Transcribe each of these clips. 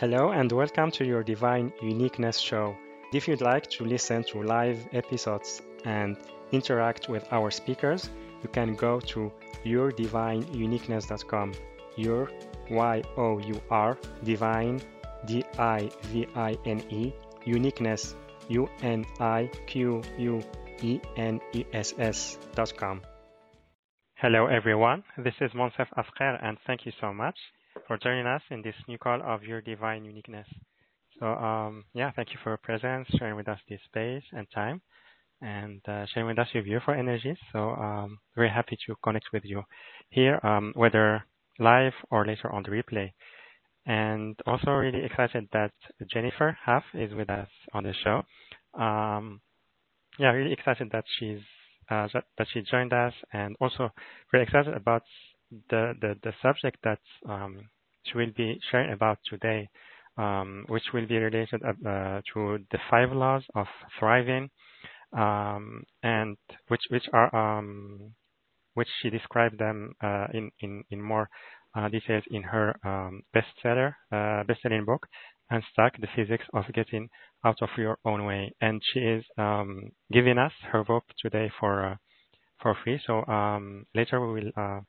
Hello and welcome to your Divine Uniqueness show. If you'd like to listen to live episodes and interact with our speakers, you can go to yourdivineuniqueness.com. Your Y O U R divine D I V I N E uniqueness U N I Q U E N E S S.com. Hello everyone, this is Moncef Afkher and thank you so much for joining us in this new call of your divine uniqueness. So, um, yeah, thank you for your presence, sharing with us this space and time, and uh, sharing with us your beautiful energies. So, um, very happy to connect with you here, um, whether live or later on the replay. And also really excited that Jennifer Hough is with us on the show. Um, yeah, really excited that she's uh, that she joined us, and also very excited about the the, the subject that um, will be sharing about today, um, which will be related uh, to the five laws of thriving, um, and which which are um, which she described them uh, in in in more uh, details in her um, bestseller uh, best-selling book, Unstuck: The Physics of Getting Out of Your Own Way, and she is um, giving us her book today for uh, for free. So um, later we will uh,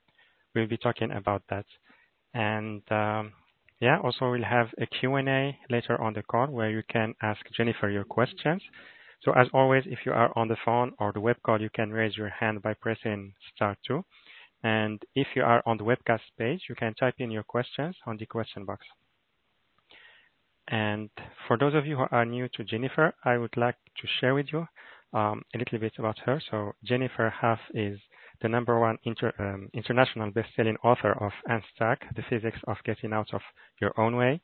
we'll be talking about that. And um, yeah, also we'll have a Q&A later on the call where you can ask Jennifer your questions. So as always, if you are on the phone or the web call, you can raise your hand by pressing star two. And if you are on the webcast page, you can type in your questions on the question box. And for those of you who are new to Jennifer, I would like to share with you um, a little bit about her. So Jennifer Hough is the number one inter, um, international best-selling author of Unstuck: The Physics of Getting Out of Your Own Way.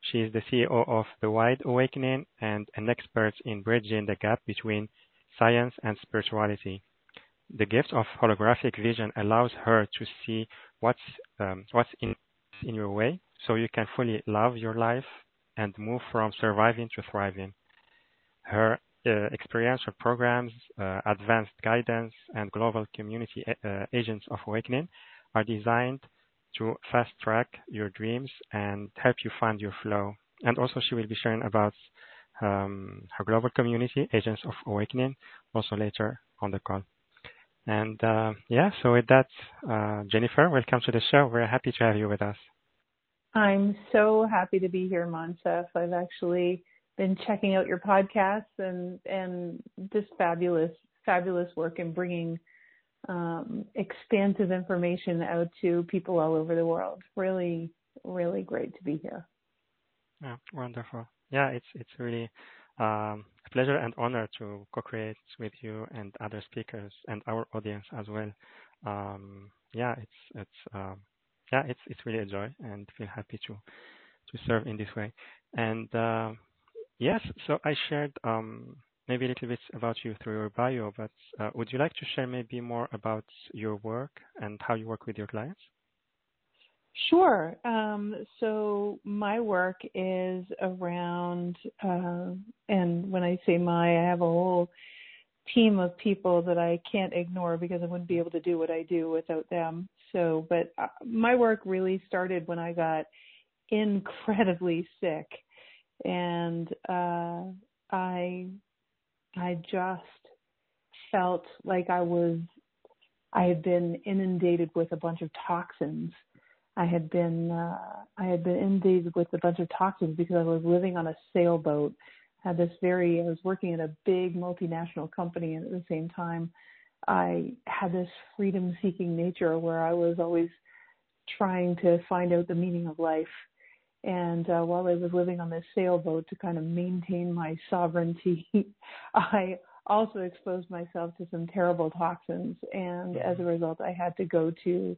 She is the CEO of The Wide Awakening and an expert in bridging the gap between science and spirituality. The gift of holographic vision allows her to see what's um, what's in in your way, so you can fully love your life and move from surviving to thriving. Her experiential programs, uh, advanced guidance, and global community uh, agents of awakening are designed to fast track your dreams and help you find your flow. And also, she will be sharing about um, her global community, Agents of Awakening, also later on the call. And uh, yeah, so with that, uh, Jennifer, welcome to the show. We're happy to have you with us. I'm so happy to be here, Moncef. I've actually been checking out your podcasts and and just fabulous fabulous work in bringing um, expansive information out to people all over the world. Really, really great to be here. Yeah, wonderful. Yeah, it's it's really um, a pleasure and honor to co-create with you and other speakers and our audience as well. Um, yeah, it's it's um, yeah, it's it's really a joy and feel happy to to serve in this way. And uh, Yes. So I shared um, maybe a little bit about you through your bio, but uh, would you like to share maybe more about your work and how you work with your clients? Sure. Um, so my work is around, uh, and when I say my, I have a whole team of people that I can't ignore because I wouldn't be able to do what I do without them. So, but uh, my work really started when I got incredibly sick and uh, I I just felt like I was I had been inundated with a bunch of toxins. I had been uh, I had been inundated with a bunch of toxins because I was living on a sailboat. I had this very I was working at a big multinational company and at the same time I had this freedom seeking nature where I was always trying to find out the meaning of life and uh, while I was living on this sailboat to kind of maintain my sovereignty, I also exposed myself to some terrible toxins. And as a mm-hmm. result, I had to go to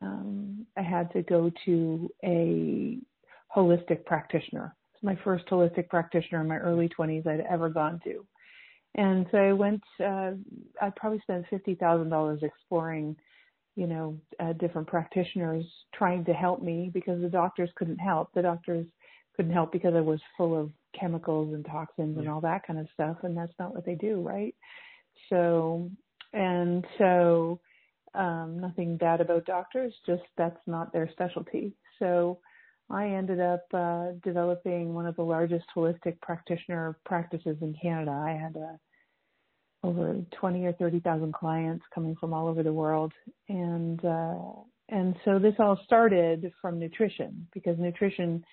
um, I had to go to a holistic practitioner. It's my first holistic practitioner in my early 20s I'd ever gone to. And so I went, uh, I probably spent $50,000 exploring you know, uh, different practitioners trying to help me because the doctors couldn't help. The doctors couldn't help because I was full of chemicals and toxins and all that kind of stuff, and that's not what they do, right? So, and so, um, nothing bad about doctors, just that's not their specialty. So, I ended up uh, developing one of the largest holistic practitioner practices in Canada. I had uh, over 20 or 30,000 clients coming from all over the world, and uh, and so this all started from nutrition because nutrition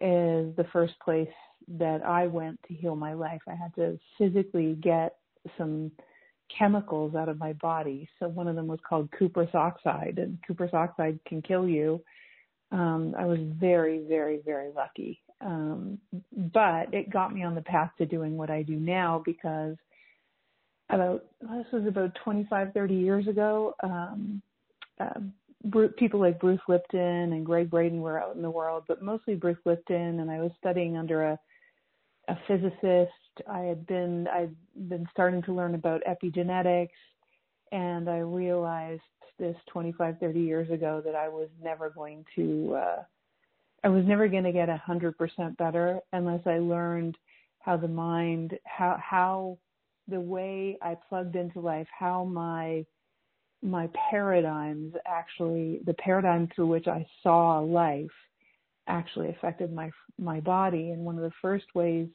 is the first place that I went to heal my life. I had to physically get some chemicals out of my body. So one of them was called cuprous oxide, and cuprous oxide can kill you. Um, I was very, very, very lucky. Um, but it got me on the path to doing what I do now because about this was about 25, 30 years ago. Um, uh, people like Bruce Lipton and Gregg Braden were out in the world, but mostly Bruce Lipton. And I was studying under a a physicist. I had been I'd been starting to learn about epigenetics, and I realized this 25, 30 years ago that I was never going to uh, I was never going to get a hundred percent better unless I learned how the mind how how the way I plugged into life, how my my paradigms actually the paradigm through which I saw life actually affected my my body and one of the first ways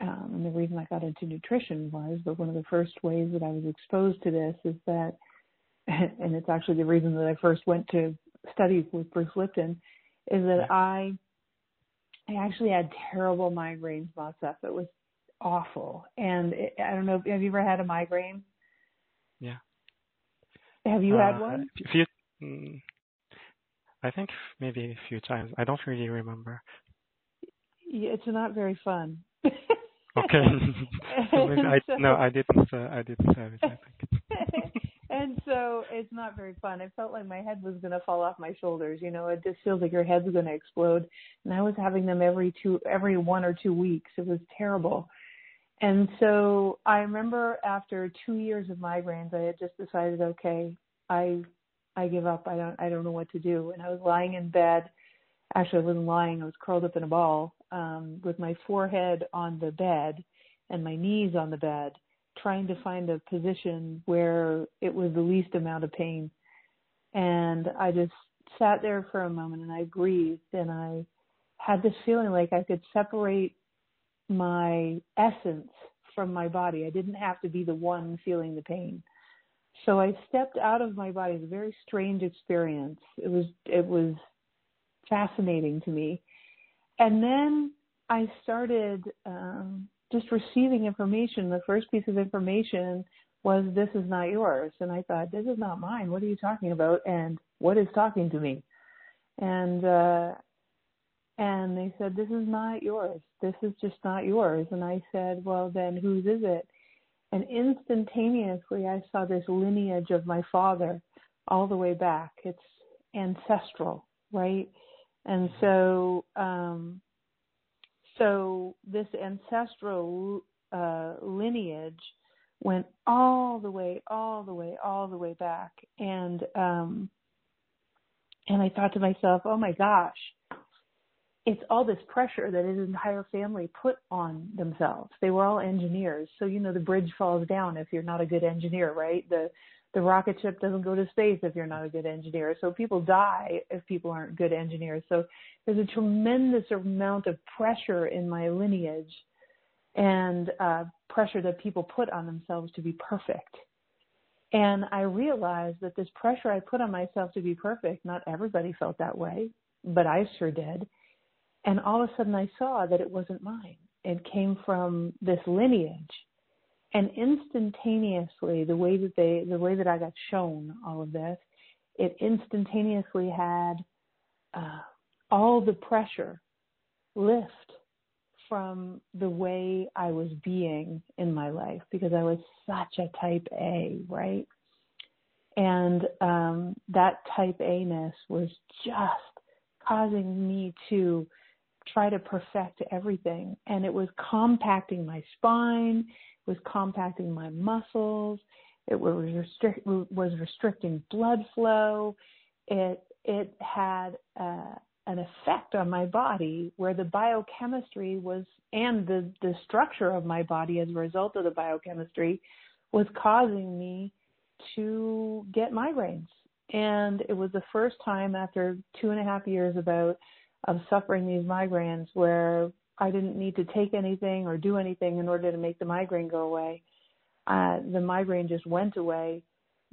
um, and the reason I got into nutrition was but one of the first ways that I was exposed to this is that and it's actually the reason that I first went to study with Bruce Lipton is that I I actually had terrible migraines lots up. It was awful. And it, I don't know have you ever had a migraine? Yeah. Have you uh, had one? A few, mm, I think maybe a few times. I don't really remember. It's not very fun. okay. so I, so, no, I didn't. Uh, I didn't have it. I think. and so it's not very fun. It felt like my head was going to fall off my shoulders. You know, it just feels like your head's going to explode. And I was having them every two, every one or two weeks. It was terrible. And so I remember after two years of migraines, I had just decided, okay, I, I give up. I don't, I don't know what to do. And I was lying in bed. Actually, I wasn't lying. I was curled up in a ball, um, with my forehead on the bed and my knees on the bed, trying to find a position where it was the least amount of pain. And I just sat there for a moment and I breathed and I had this feeling like I could separate my essence from my body. I didn't have to be the one feeling the pain. So I stepped out of my body. It was a very strange experience. It was it was fascinating to me. And then I started um, just receiving information. The first piece of information was this is not yours. And I thought, this is not mine. What are you talking about? And what is talking to me? And uh and they said, This is not yours. This is just not yours. And I said, Well, then whose is it? And instantaneously, I saw this lineage of my father all the way back. It's ancestral, right? And so, um, so this ancestral uh, lineage went all the way, all the way, all the way back. And, um, and I thought to myself, oh my gosh, it's all this pressure that his entire family put on themselves. They were all engineers. So, you know, the bridge falls down if you're not a good engineer, right? The the rocket ship doesn't go to space if you're not a good engineer. So people die if people aren't good engineers. So there's a tremendous amount of pressure in my lineage and uh, pressure that people put on themselves to be perfect. And I realized that this pressure I put on myself to be perfect, not everybody felt that way, but I sure did and all of a sudden I saw that it wasn't mine. It came from this lineage. And instantaneously, the way that they, the way that I got shown all of this, it instantaneously had uh, all the pressure lift from the way I was being in my life because I was such a type A, right? And um, that type A ness was just causing me to try to perfect everything. And it was compacting my spine, it was compacting my muscles, it was, restrict, was restricting blood flow. It, it had uh, an effect on my body where the biochemistry was, and the, the structure of my body as a result of the biochemistry was causing me to get migraines. And it was the first time after two and a half years about of suffering these migraines where I didn't need to take anything or do anything in order to make the migraine go away. Uh, the migraine just went away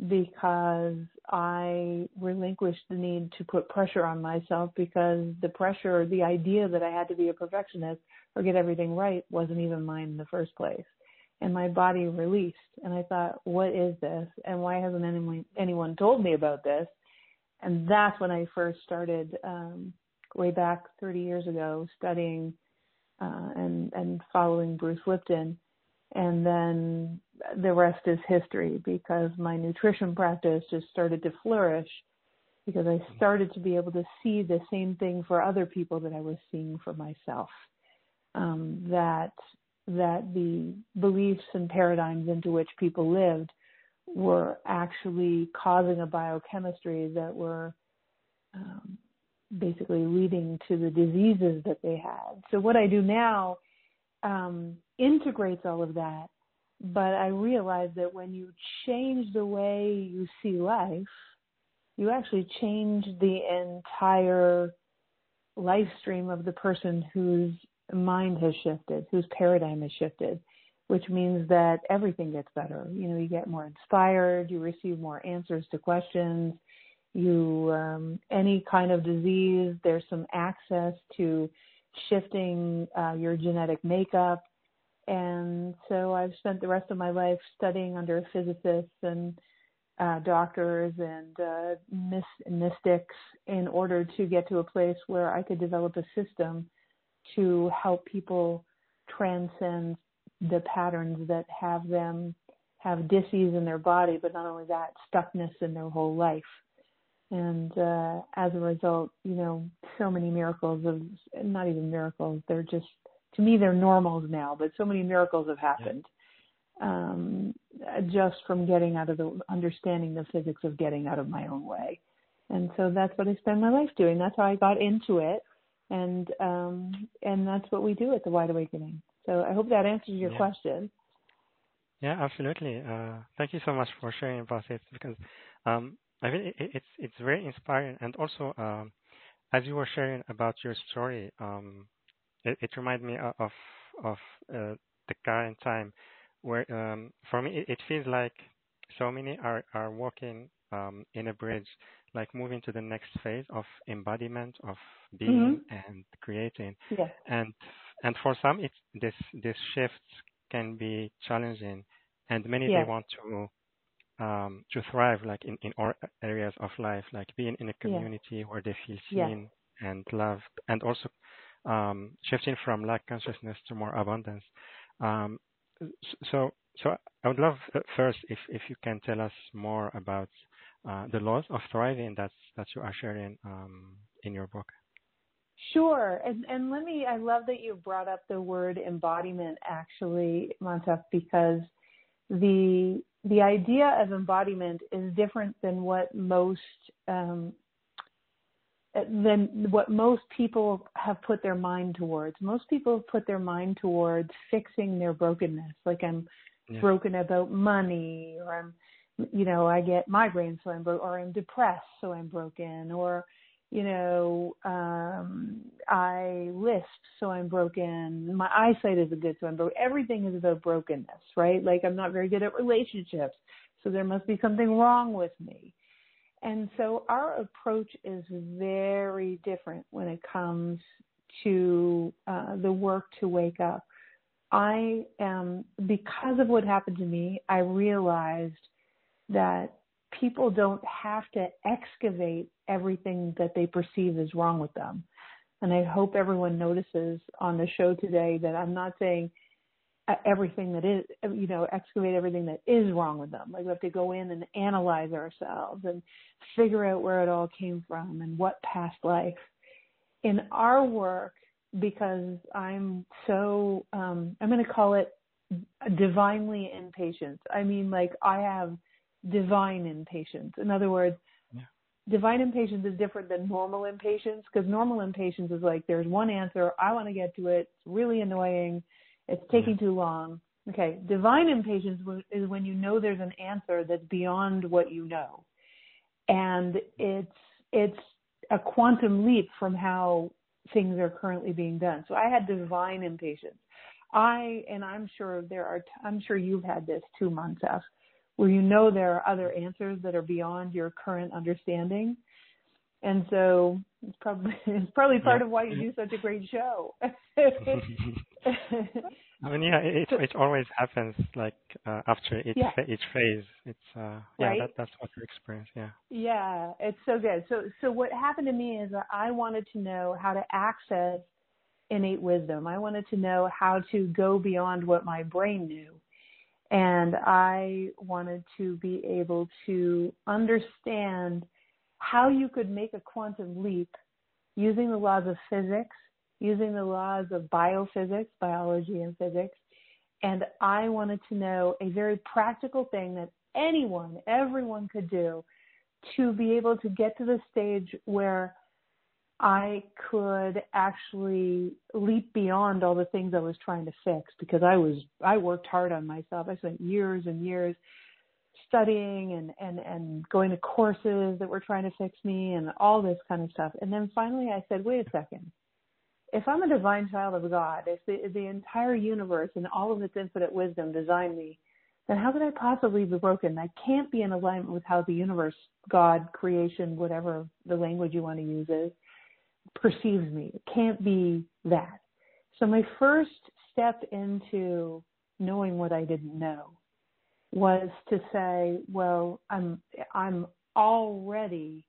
because I relinquished the need to put pressure on myself because the pressure, the idea that I had to be a perfectionist or get everything right wasn't even mine in the first place. And my body released and I thought, what is this? And why hasn't anyone, anyone told me about this? And that's when I first started, um, way back 30 years ago studying, uh, and, and following Bruce Lipton and then the rest is history because my nutrition practice just started to flourish because I started to be able to see the same thing for other people that I was seeing for myself. Um, that that the beliefs and paradigms into which people lived were actually causing a biochemistry that were um, basically leading to the diseases that they had. So what I do now um, integrates all of that. But I realize that when you change the way you see life, you actually change the entire life stream of the person whose mind has shifted, whose paradigm has shifted, which means that everything gets better. You know, you get more inspired, you receive more answers to questions, you, um, any kind of disease, there's some access to shifting uh, your genetic makeup. And so I've spent the rest of my life studying under physicists and uh, doctors and uh, mystics in order to get to a place where I could develop a system to help people transcend the patterns that have them have disease in their body, but not only that, stuckness in their whole life and uh, as a result, you know, so many miracles of not even miracles. They're just to me they're normals now, but so many miracles have happened um, just from getting out of the understanding the physics of getting out of my own way. And so that's what I spend my life doing. That's how I got into it, and um, and that's what we do at the Wide Awakening. So I hope that answers your yeah. question. Yeah, absolutely. Uh, thank you so much for sharing about it because um, I mean, it, it's it's very inspiring, and also um, as you were sharing about your story, um, it, it reminded me of of uh, the current time, where um, for me it, it, feels like so many are are walking um, in a bridge, like moving to the next phase of embodiment of being mm-hmm. and creating, yes. and and for some, it's this this shift can be challenging, and many yes. they want to um, to thrive like in, in all areas of life, like being in a community yeah. where they feel seen yeah. and loved, and also um, shifting from lack consciousness to more abundance. Um, so, so I would love uh, first if, if you can tell us more about uh, the laws of thriving that that you are sharing um, in your book. Sure, and and let me. I love that you brought up the word embodiment, actually, Moncef, because the the idea of embodiment is different than what most um, than what most people have put their mind towards. Most people have put their mind towards fixing their brokenness. Like I'm yeah. broken about money, or I'm, you know, I get migraines, so I'm broke, or I'm depressed, so I'm broken, or you know, um, I lisp, so I'm broken. My eyesight isn't good, so I'm broken. Everything is about brokenness, right? Like I'm not very good at relationships, so there must be something wrong with me. And so our approach is very different when it comes to uh, the work to wake up. I am, because of what happened to me, I realized that people don't have to excavate everything that they perceive is wrong with them. And I hope everyone notices on the show today that I'm not saying everything that is, you know, excavate everything that is wrong with them. Like we have to go in and analyze ourselves and figure out where it all came from and what past life. In our work, because I'm so, um, I'm going to call it divinely impatient. I mean, like I have divine impatience. In other words, yeah. divine impatience is different than normal impatience because normal impatience is like there's one answer, I want to get to it, it's really annoying, it's taking yeah. too long. Okay, divine impatience is when you know there's an answer that's beyond what you know. And it's it's a quantum leap from how things are currently being done. So I had divine impatience. I and I'm sure there are. I'm sure you've had this too, Moncef, where you know there are other answers that are beyond your current understanding, and so it's probably it's probably part yeah. of why you do such a great show. I mean, yeah, it it always happens like uh, after each yeah. each phase. It's uh, yeah, right? that, that's what you experience. Yeah. Yeah, it's so good. So so what happened to me is that I wanted to know how to access innate wisdom. I wanted to know how to go beyond what my brain knew. And I wanted to be able to understand how you could make a quantum leap using the laws of physics using the laws of biophysics, biology and physics. And I wanted to know a very practical thing that anyone, everyone could do to be able to get to the stage where I could actually leap beyond all the things I was trying to fix because I was I worked hard on myself. I spent years and years studying and and and going to courses that were trying to fix me and all this kind of stuff. And then finally I said, "Wait a second if I'm a divine child of God, if the, the entire universe and all of its infinite wisdom designed me, then how could I possibly be broken? I can't be in alignment with how the universe, God, creation, whatever the language you want to use is, perceives me. It can't be that. So my first step into knowing what I didn't know was to say, well, I'm I'm already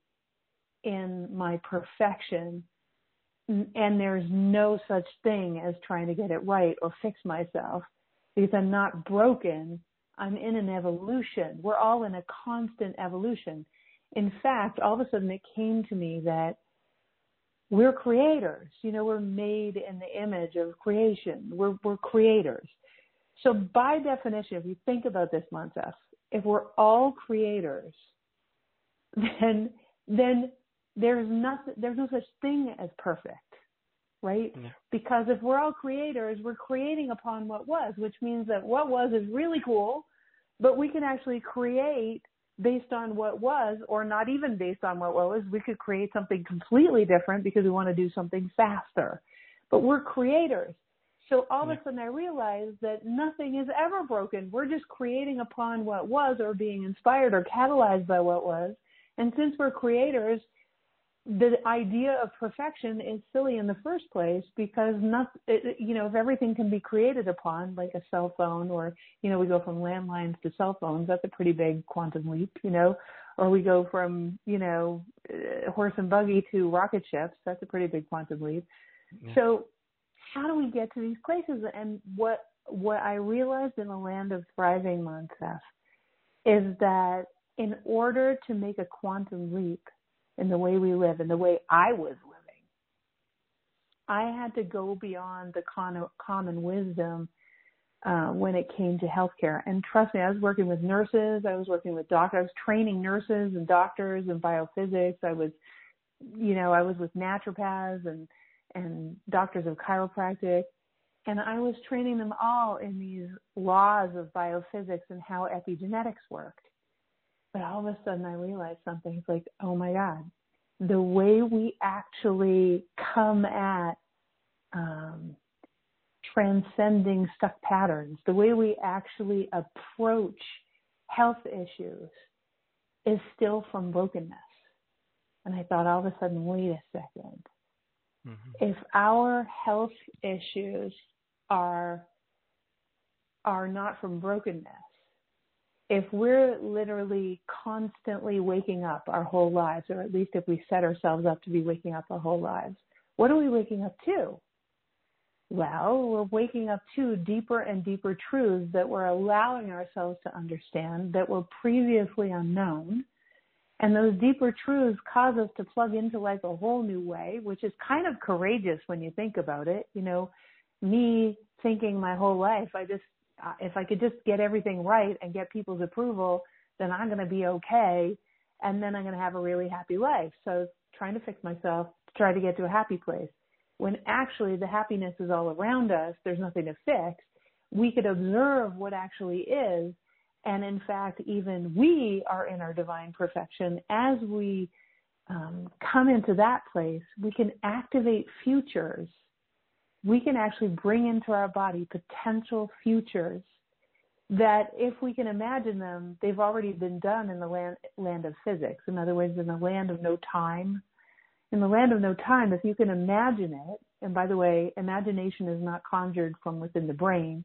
in my perfection and there's no such thing as trying to get it right or fix myself because I'm not broken. I'm in an evolution. We're all in a constant evolution. In fact, all of a sudden it came to me that we're creators. You know, we're made in the image of creation. We're, we're creators. So by definition, if you think about this, Moncef, if we're all creators, then, then there's nothing there's no such thing as perfect right yeah. because if we're all creators we're creating upon what was which means that what was is really cool but we can actually create based on what was or not even based on what was we could create something completely different because we want to do something faster. But we're creators. So all yeah. of a sudden i realized that nothing is ever broken. We're just creating upon what was or being inspired or catalyzed by what was. And since we're creators the idea of perfection is silly in the first place because not, it, you know, if everything can be created upon, like a cell phone, or you know, we go from landlines to cell phones, that's a pretty big quantum leap, you know, or we go from you know, uh, horse and buggy to rocket ships, that's a pretty big quantum leap. Yeah. So, how do we get to these places? And what what I realized in the land of thriving, Moncef, is that in order to make a quantum leap in the way we live and the way I was living. I had to go beyond the con- common wisdom uh, when it came to healthcare. And trust me, I was working with nurses, I was working with doctors, I was training nurses and doctors in biophysics. I was, you know, I was with naturopaths and and doctors of chiropractic. And I was training them all in these laws of biophysics and how epigenetics worked. But all of a sudden I realized something. It's like, oh my God, the way we actually come at um, transcending stuck patterns, the way we actually approach health issues is still from brokenness. And I thought all of a sudden, wait a 2nd mm-hmm. If our health issues are are not from brokenness, if we're literally constantly waking up our whole lives, or at least if we set ourselves up to be waking up our whole lives, what are we waking up to? Well, we're waking up to deeper and deeper truths that we're allowing ourselves to understand that were previously unknown. And those deeper truths cause us to plug into like a whole new way, which is kind of courageous when you think about it. You know, me thinking my whole life, I just if I could just get everything right and get people's approval, then I'm going to be okay. And then I'm going to have a really happy life. So trying to fix myself to try to get to a happy place when actually the happiness is all around us. There's nothing to fix. We could observe what actually is. And in fact, even we are in our divine perfection as we um, come into that place, we can activate futures. We can actually bring into our body potential futures that if we can imagine them, they've already been done in the land, land of physics. In other words, in the land of no time. In the land of no time, if you can imagine it, and by the way, imagination is not conjured from within the brain.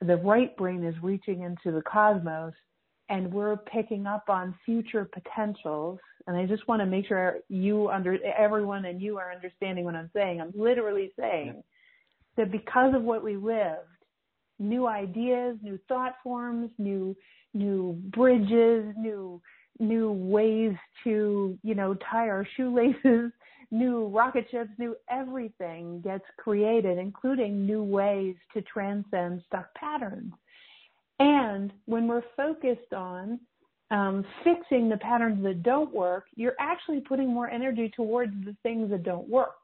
The right brain is reaching into the cosmos and we're picking up on future potentials. And I just want to make sure you under everyone and you are understanding what I'm saying. I'm literally saying. That because of what we lived, new ideas, new thought forms, new new bridges, new new ways to, you know, tie our shoelaces, new rocket ships, new everything gets created, including new ways to transcend stuck patterns. And when we're focused on um, fixing the patterns that don't work, you're actually putting more energy towards the things that don't work,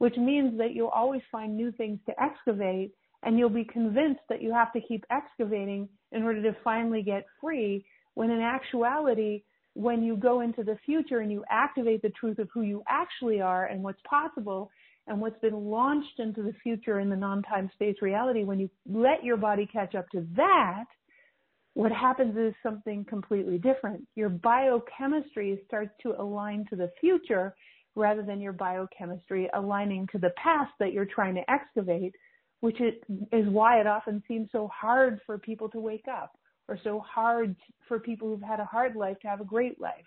which means that you'll always find new things to excavate and you'll be convinced that you have to keep excavating in order to finally get free when in actuality when you go into the future and you activate the truth of who you actually are and what's possible and what's been launched into the future in the non-time space reality when you let your body catch up to that what happens is something completely different. Your biochemistry starts to align to the future rather than your biochemistry aligning to the past that you're trying to excavate which is why it often seems so hard for people to wake up or so hard for people who've had a hard life to have a great life.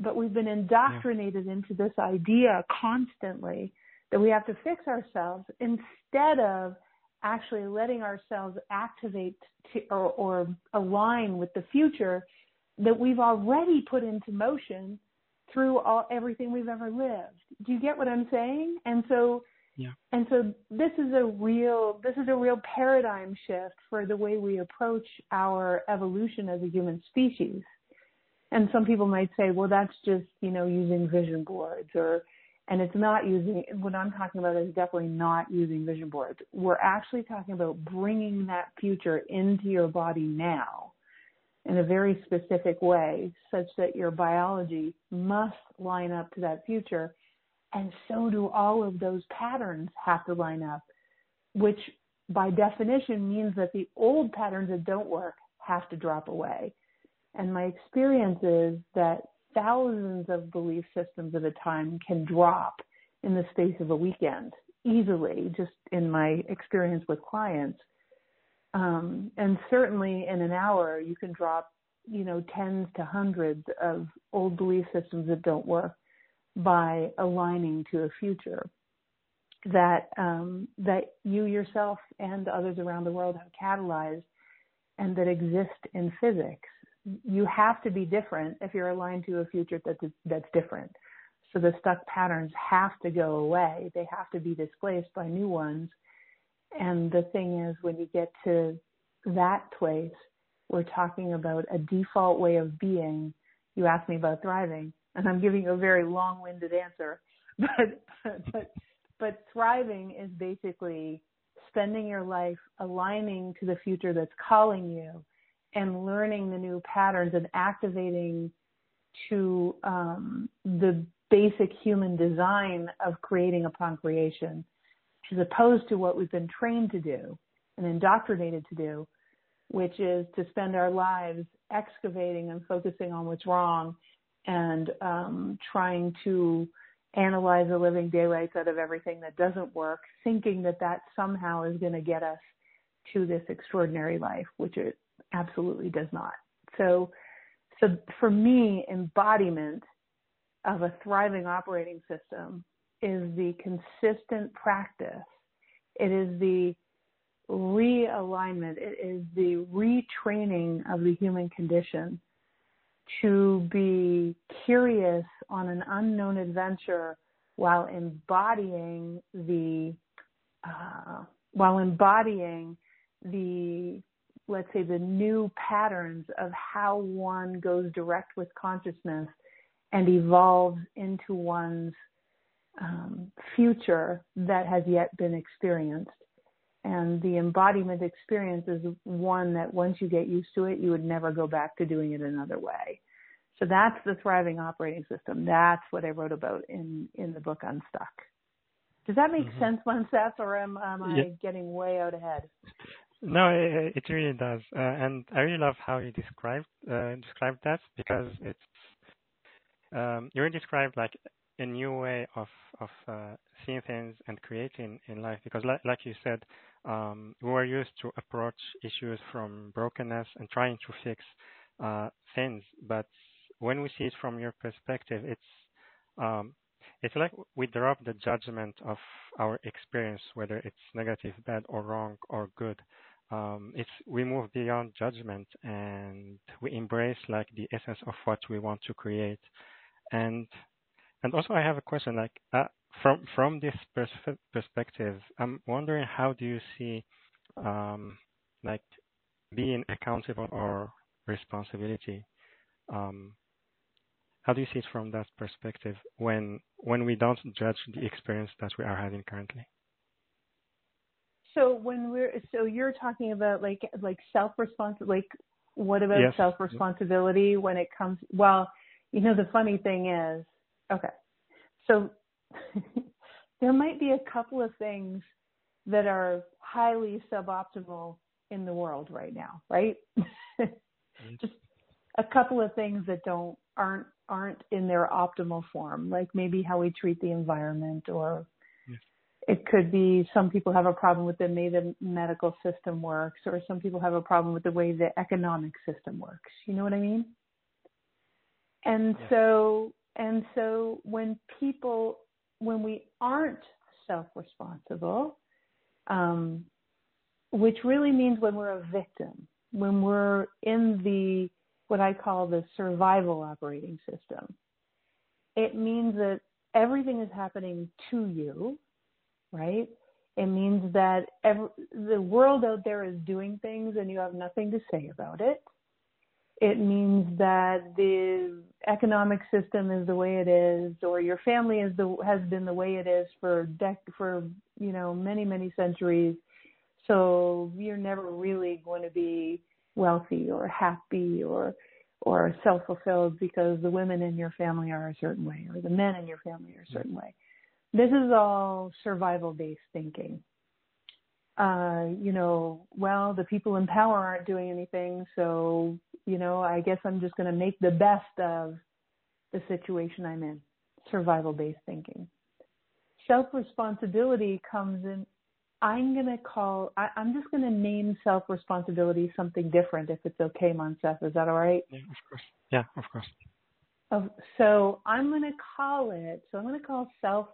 But we've been indoctrinated yeah. into this idea constantly that we have to fix ourselves instead of actually letting ourselves activate to, or, or align with the future that we've already put into motion through all everything we've ever lived. Do you get what I'm saying? And so yeah. And so this is a real this is a real paradigm shift for the way we approach our evolution as a human species. And some people might say, well, that's just you know using vision boards or and it's not using what I'm talking about is definitely not using vision boards. We're actually talking about bringing that future into your body now in a very specific way such that your biology must line up to that future and so do all of those patterns have to line up, which by definition means that the old patterns that don't work have to drop away. And my experience is that thousands of belief systems at a time can drop in the space of a weekend easily, just in my experience with clients. Um, and certainly in an hour, you can drop, you know, tens to hundreds of old belief systems that don't work by aligning to a future that um, that you yourself and others around the world have catalyzed and that exist in physics. You have to be different if you're aligned to a future that's that's different. So the stuck patterns have to go away. They have to be displaced by new ones. And the thing is, when you get to that place, we're talking about a default way of being. You asked me about thriving and I'm giving you a very long-winded answer, but but but thriving is basically spending your life aligning to the future that's calling you and learning the new patterns and activating to um, the basic human design of creating upon creation, as opposed to what we've been trained to do and indoctrinated to do, which is to spend our lives excavating and focusing on what's wrong and um, trying to analyze the living daylights out of everything that doesn't work, thinking that that somehow is going to get us to this extraordinary life, which it absolutely does not. So, so for me, embodiment of a thriving operating system is the consistent practice. It is the realignment. It is the retraining of the human condition to be curious on an unknown adventure while embodying the uh, while embodying the let's say the new patterns of how one goes direct with consciousness and evolves into one's um, future that has yet been experienced and the embodiment experience is one that once you get used to it, you would never go back to doing it another way. So that's the thriving operating system. That's what I wrote about in in the book Unstuck. Does that make mm-hmm. sense, Seth, or am, am I yeah. getting way out ahead? No, it, it really does, uh, and I really love how you described uh, described that because it's um, you really described like a new way of of uh, seeing things and creating in life because like, you said um, we were used to approach issues from brokenness and trying to fix uh, things. But when we see it from your perspective it's um, it's like we drop the judgment of our experience whether it's negative bad or wrong or good. Um, it's we move beyond judgment and we embrace like the essence of what we want to create. And and also, I have a question. Like uh, from from this pers- perspective, I'm wondering how do you see um, like being accountable or responsibility? Um, how do you see it from that perspective when when we don't judge the experience that we are having currently? So when we're so you're talking about like like self responsibility like what about yes. self responsibility when it comes well you know the funny thing is Okay. So there might be a couple of things that are highly suboptimal in the world right now, right? Mm-hmm. Just a couple of things that don't aren't aren't in their optimal form, like maybe how we treat the environment or it could be some people have a problem with the way the medical system works or some people have a problem with the way the economic system works. You know what I mean? And so and so when people, when we aren't self responsible, um, which really means when we're a victim, when we're in the what I call the survival operating system, it means that everything is happening to you, right? It means that every, the world out there is doing things and you have nothing to say about it. It means that the economic system is the way it is, or your family is the has been the way it is for dec for you know many many centuries. So you're never really going to be wealthy or happy or or self fulfilled because the women in your family are a certain way or the men in your family are a certain way. This is all survival based thinking uh, you know, well, the people in power aren't doing anything, so, you know, I guess I'm just going to make the best of the situation I'm in. Survival based thinking. Self responsibility comes in. I'm going to call, I, am just going to name self responsibility something different if it's okay, Moncef. Is that all right? Yeah, of course. Yeah, of course. Oh, so I'm going to call it, so I'm going to call self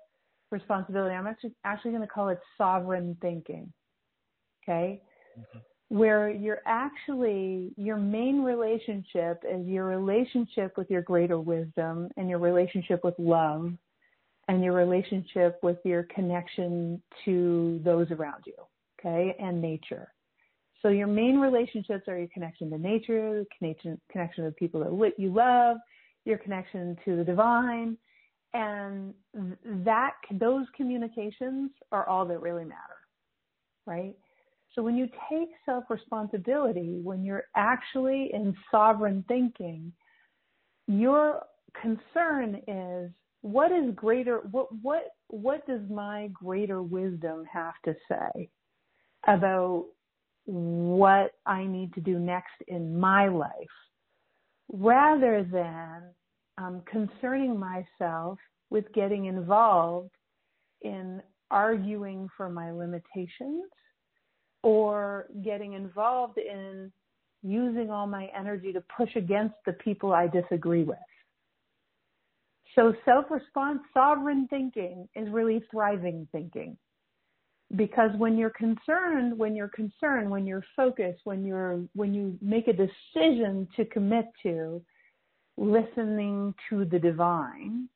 responsibility, I'm actually, actually going to call it sovereign thinking okay? Mm-hmm. Where you're actually, your main relationship is your relationship with your greater wisdom and your relationship with love and your relationship with your connection to those around you, okay, and nature. So your main relationships are your connection to nature, connection connection to people that you love, your connection to the divine, and that those communications are all that really matter, right? So when you take self responsibility, when you're actually in sovereign thinking, your concern is what is greater what what what does my greater wisdom have to say about what I need to do next in my life? Rather than um, concerning myself with getting involved in arguing for my limitations or getting involved in using all my energy to push against the people I disagree with. So self-response, sovereign thinking is really thriving thinking. Because when you're concerned, when you're concerned, when you're focused, when you're, when you make a decision to commit to listening to the divine,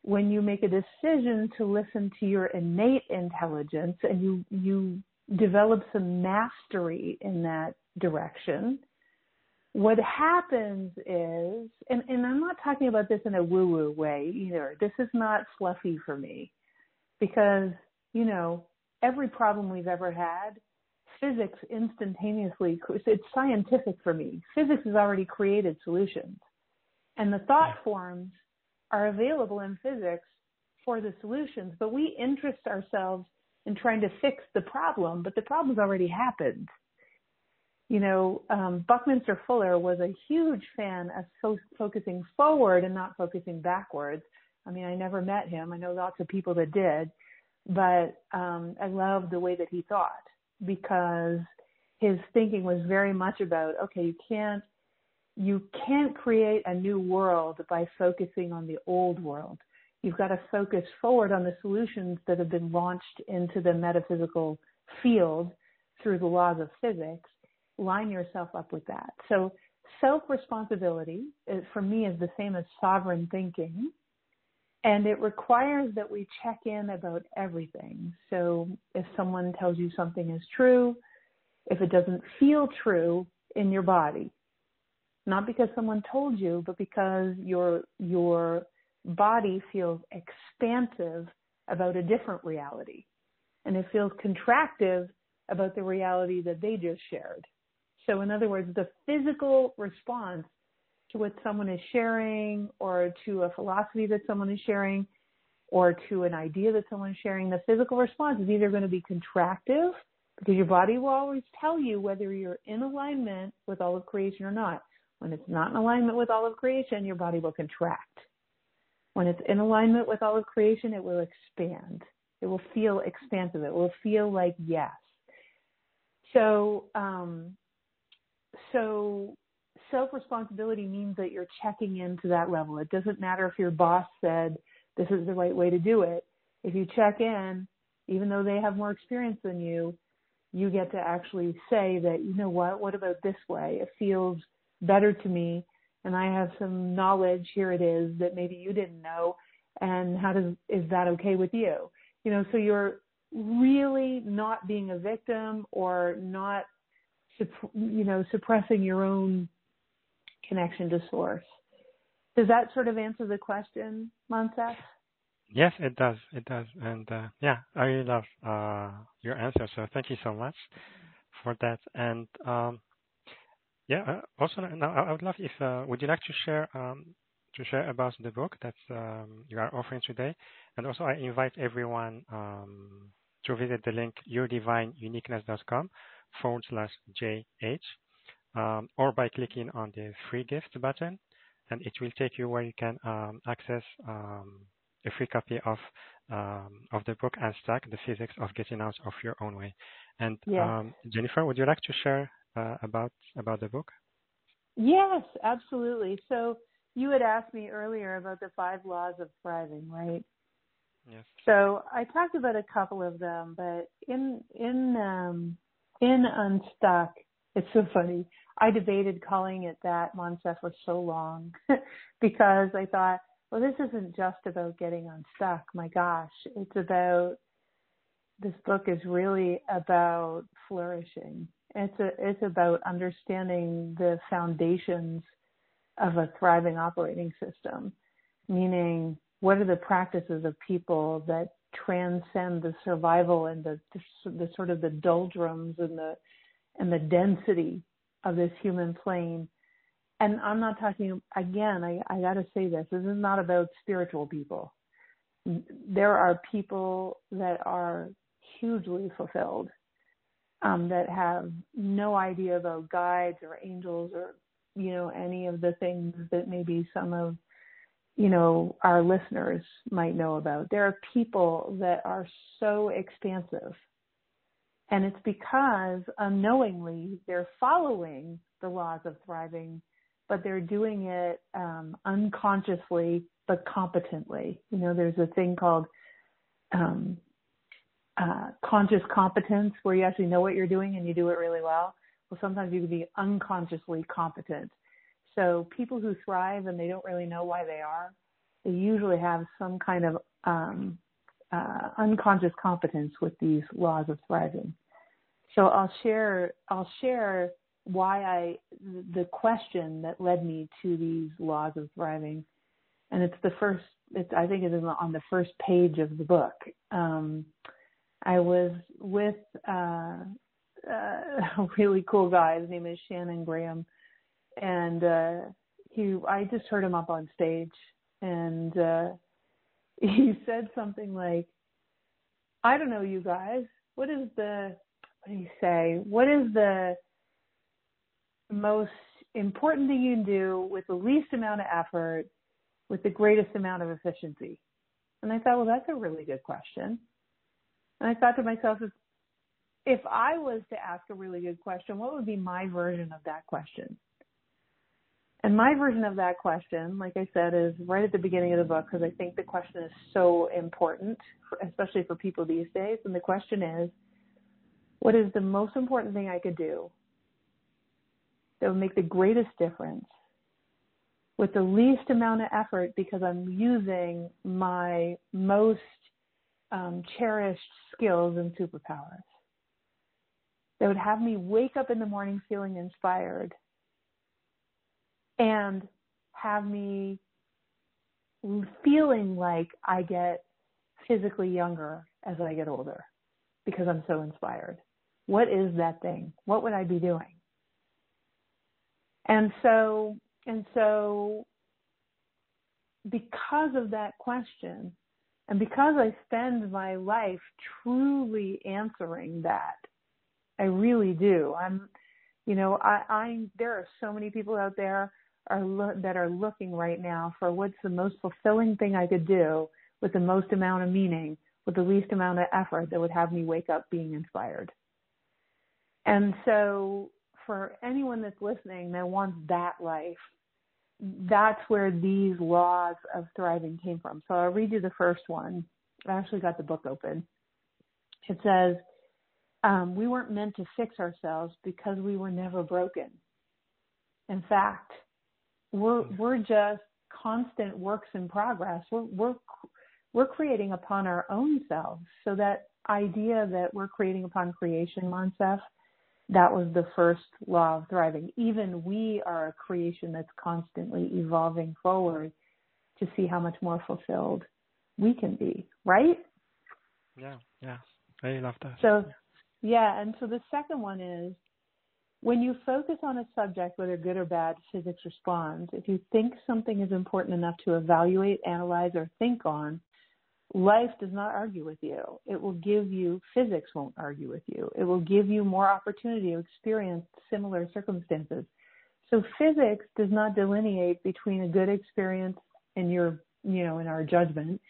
when you make a decision to listen to your innate intelligence and you, you develop some mastery in that direction, what happens is, and, and I'm not talking about this in a woo woo way either. This is not fluffy for me because, you know, every problem we've ever had, physics instantaneously, it's scientific for me. Physics has already created solutions. And the thought forms are available in physics for the solutions, but we interest ourselves in trying to fix the problem, but the problem's already happened. You know, um, Buckminster Fuller was a huge fan of fo- focusing forward and not focusing backwards. I mean, I never met him. I know lots of people that did, but um, I loved the way that he thought because his thinking was very much about okay, you can't you can't create a new world by focusing on the old world. You've got to focus forward on the solutions that have been launched into the metaphysical field through the laws of physics. Line yourself up with that. So self responsibility for me is the same as sovereign thinking. And it requires that we check in about everything. So if someone tells you something is true, if it doesn't feel true in your body, not because someone told you, but because your your body feels expansive about a different reality, and it feels contractive about the reality that they just shared. So, in other words, the physical response to what someone is sharing, or to a philosophy that someone is sharing, or to an idea that someone is sharing, the physical response is either going to be contractive because your body will always tell you whether you're in alignment with all of creation or not. When it's not in alignment with all of creation, your body will contract. When it's in alignment with all of creation, it will expand. It will feel expansive. It will feel like yes. So, um, so self responsibility means that you're checking into that level. It doesn't matter if your boss said this is the right way to do it. If you check in, even though they have more experience than you, you get to actually say that, you know what, what about this way? It feels better to me and I have some knowledge, here it is, that maybe you didn't know. And how does, is that okay with you? You know, so you're really not being a victim or not, you know, suppressing your own connection to source. Does that sort of answer the question, Moncef? Yes, it does. It does. And uh, yeah, I really love uh, your answer. So thank you so much for that. And um, yeah. Uh, also, now I would love if uh, would you like to share um, to share about the book that um, you are offering today, and also I invite everyone um, to visit the link yourdivineuniqueness.com forward slash jh, um, or by clicking on the free gift button, and it will take you where you can um, access um, a free copy of of the book Unstuck, the physics of getting out of your own way. And Jennifer, would you like to share uh, about about the book? Yes, absolutely. So you had asked me earlier about the five laws of thriving, right? Yes. So I talked about a couple of them, but in in um, in Unstuck, it's so funny. I debated calling it that Moncef for so long because I thought, well, this isn't just about getting unstuck. My gosh, it's about this book is really about flourishing it's a, it's about understanding the foundations of a thriving operating system, meaning what are the practices of people that transcend the survival and the, the, the sort of the doldrums and the and the density of this human plane. And I'm not talking again. I, I got to say this. This is not about spiritual people. There are people that are hugely fulfilled um, that have no idea about guides or angels or you know any of the things that maybe some of you know our listeners might know about. There are people that are so expansive, and it's because unknowingly they're following the laws of thriving, but they're doing it um, unconsciously but competently. You know, there's a thing called um, uh, conscious competence where you actually know what you're doing and you do it really well. Well, sometimes you can be unconsciously competent. So people who thrive and they don't really know why they are, they usually have some kind of um, uh, unconscious competence with these laws of thriving. So I'll share I'll share why I the question that led me to these laws of thriving, and it's the first. It's I think it is on the first page of the book. Um, I was with uh, uh, a really cool guy. His name is Shannon Graham, and uh, he I just heard him up on stage. And uh he said something like I don't know you guys. What is the what do you say? What is the most important thing you can do with the least amount of effort with the greatest amount of efficiency? And I thought well that's a really good question and I thought to myself if if I was to ask a really good question what would be my version of that question and my version of that question, like I said, is right at the beginning of the book because I think the question is so important, for, especially for people these days. And the question is, what is the most important thing I could do that would make the greatest difference with the least amount of effort because I'm using my most um, cherished skills and superpowers that would have me wake up in the morning feeling inspired and have me feeling like I get physically younger as I get older because I'm so inspired. What is that thing? What would I be doing? And so, and so because of that question and because I spend my life truly answering that, I really do. I'm, you know, I, I, there are so many people out there are lo- that are looking right now for what's the most fulfilling thing I could do with the most amount of meaning, with the least amount of effort that would have me wake up being inspired. And so for anyone that's listening that wants that life, that's where these laws of thriving came from. So I'll read you the first one. I actually got the book open. It says, um, we weren't meant to fix ourselves because we were never broken. In fact, we're we're just constant works in progress. We're we're we're creating upon our own selves. So that idea that we're creating upon creation, Moncef, that was the first law of thriving. Even we are a creation that's constantly evolving forward to see how much more fulfilled we can be, right? Yeah, yeah. I love that. So yeah, and so the second one is when you focus on a subject, whether good or bad, physics responds. If you think something is important enough to evaluate, analyze, or think on, life does not argue with you. It will give you, physics won't argue with you. It will give you more opportunity to experience similar circumstances. So physics does not delineate between a good experience in your, you know, in our judgment,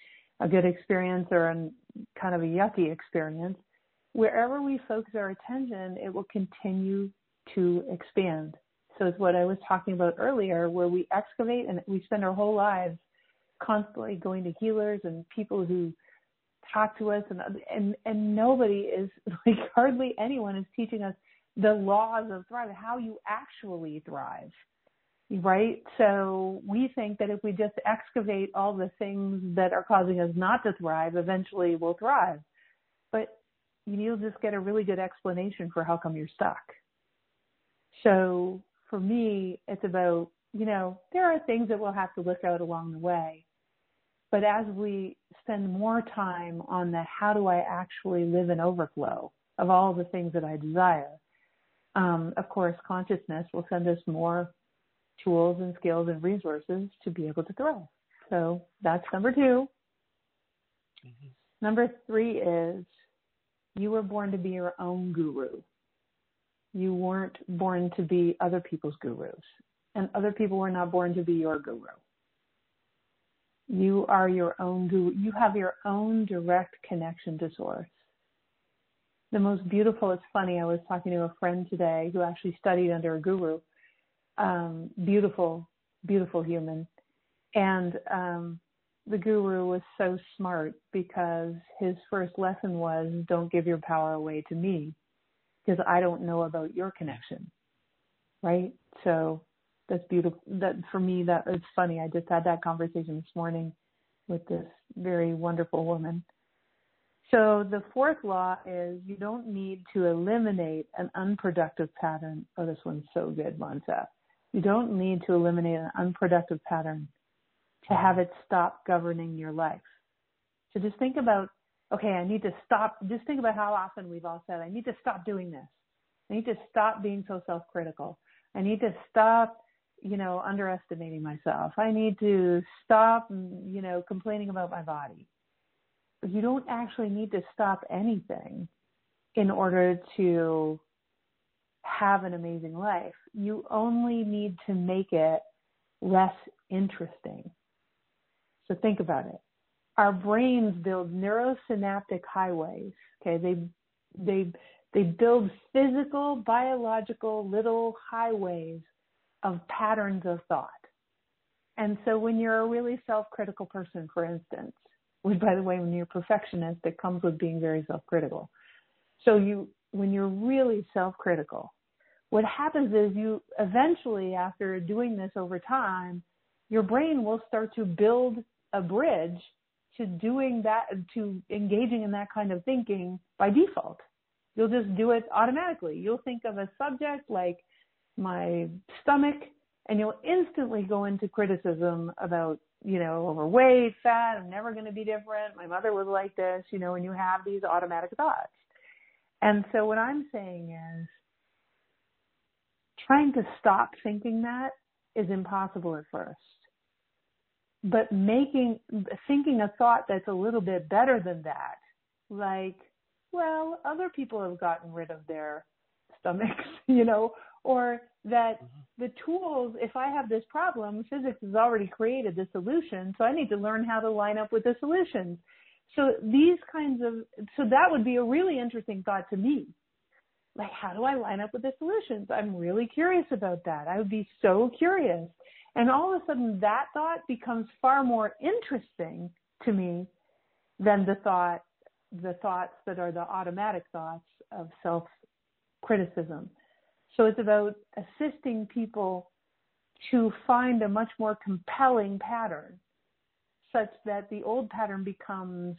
a good experience or a kind of a yucky experience. Wherever we focus our attention, it will continue to expand. So it's what I was talking about earlier, where we excavate and we spend our whole lives constantly going to healers and people who talk to us and and and nobody is like hardly anyone is teaching us the laws of thrive how you actually thrive right? So we think that if we just excavate all the things that are causing us not to thrive eventually we'll thrive. But you'll just get a really good explanation for how come you're stuck. So for me, it's about, you know, there are things that we'll have to look out along the way. But as we spend more time on the how do I actually live in overflow of all the things that I desire, um, of course, consciousness will send us more tools and skills and resources to be able to thrive. So that's number 2 mm-hmm. Number three is you were born to be your own guru. You weren't born to be other people's gurus, and other people were not born to be your guru. You are your own guru. You have your own direct connection to source. The most beautiful, it's funny, I was talking to a friend today who actually studied under a guru. Um, beautiful, beautiful human. And um, the guru was so smart because his first lesson was don't give your power away to me because I don't know about your connection. Right? So that's beautiful. That for me, that it's funny. I just had that conversation this morning with this very wonderful woman. So the fourth law is you don't need to eliminate an unproductive pattern. Oh, this one's so good, Moncef. You don't need to eliminate an unproductive pattern to have it stop governing your life. So just think about okay, I need to stop. Just think about how often we've all said, I need to stop doing this. I need to stop being so self critical. I need to stop, you know, underestimating myself. I need to stop, mm, you know, complaining about my body. But you don't actually need to stop anything in order to have an amazing life. You only need to make it less interesting. So think about it. Our brains build neurosynaptic highways. Okay, they they they build physical, biological little highways of patterns of thought. And so when you're a really self-critical person, for instance, which by the way, when you're a perfectionist, it comes with being very self-critical. So you, when you're really self-critical, what happens is you eventually, after doing this over time, your brain will start to build a bridge to doing that, to engaging in that kind of thinking by default. You'll just do it automatically. You'll think of a subject like my stomach and you'll instantly go into criticism about, you know, overweight, fat, I'm never going to be different. My mother was like this, you know, and you have these automatic thoughts. And so what I'm saying is trying to stop thinking that is impossible at first. But making, thinking a thought that's a little bit better than that, like, well, other people have gotten rid of their stomachs, you know, or that mm-hmm. the tools, if I have this problem, physics has already created the solution, so I need to learn how to line up with the solutions. So these kinds of, so that would be a really interesting thought to me. Like, how do I line up with the solutions? I'm really curious about that. I would be so curious. And all of a sudden that thought becomes far more interesting to me than the thought, the thoughts that are the automatic thoughts of self criticism. So it's about assisting people to find a much more compelling pattern such that the old pattern becomes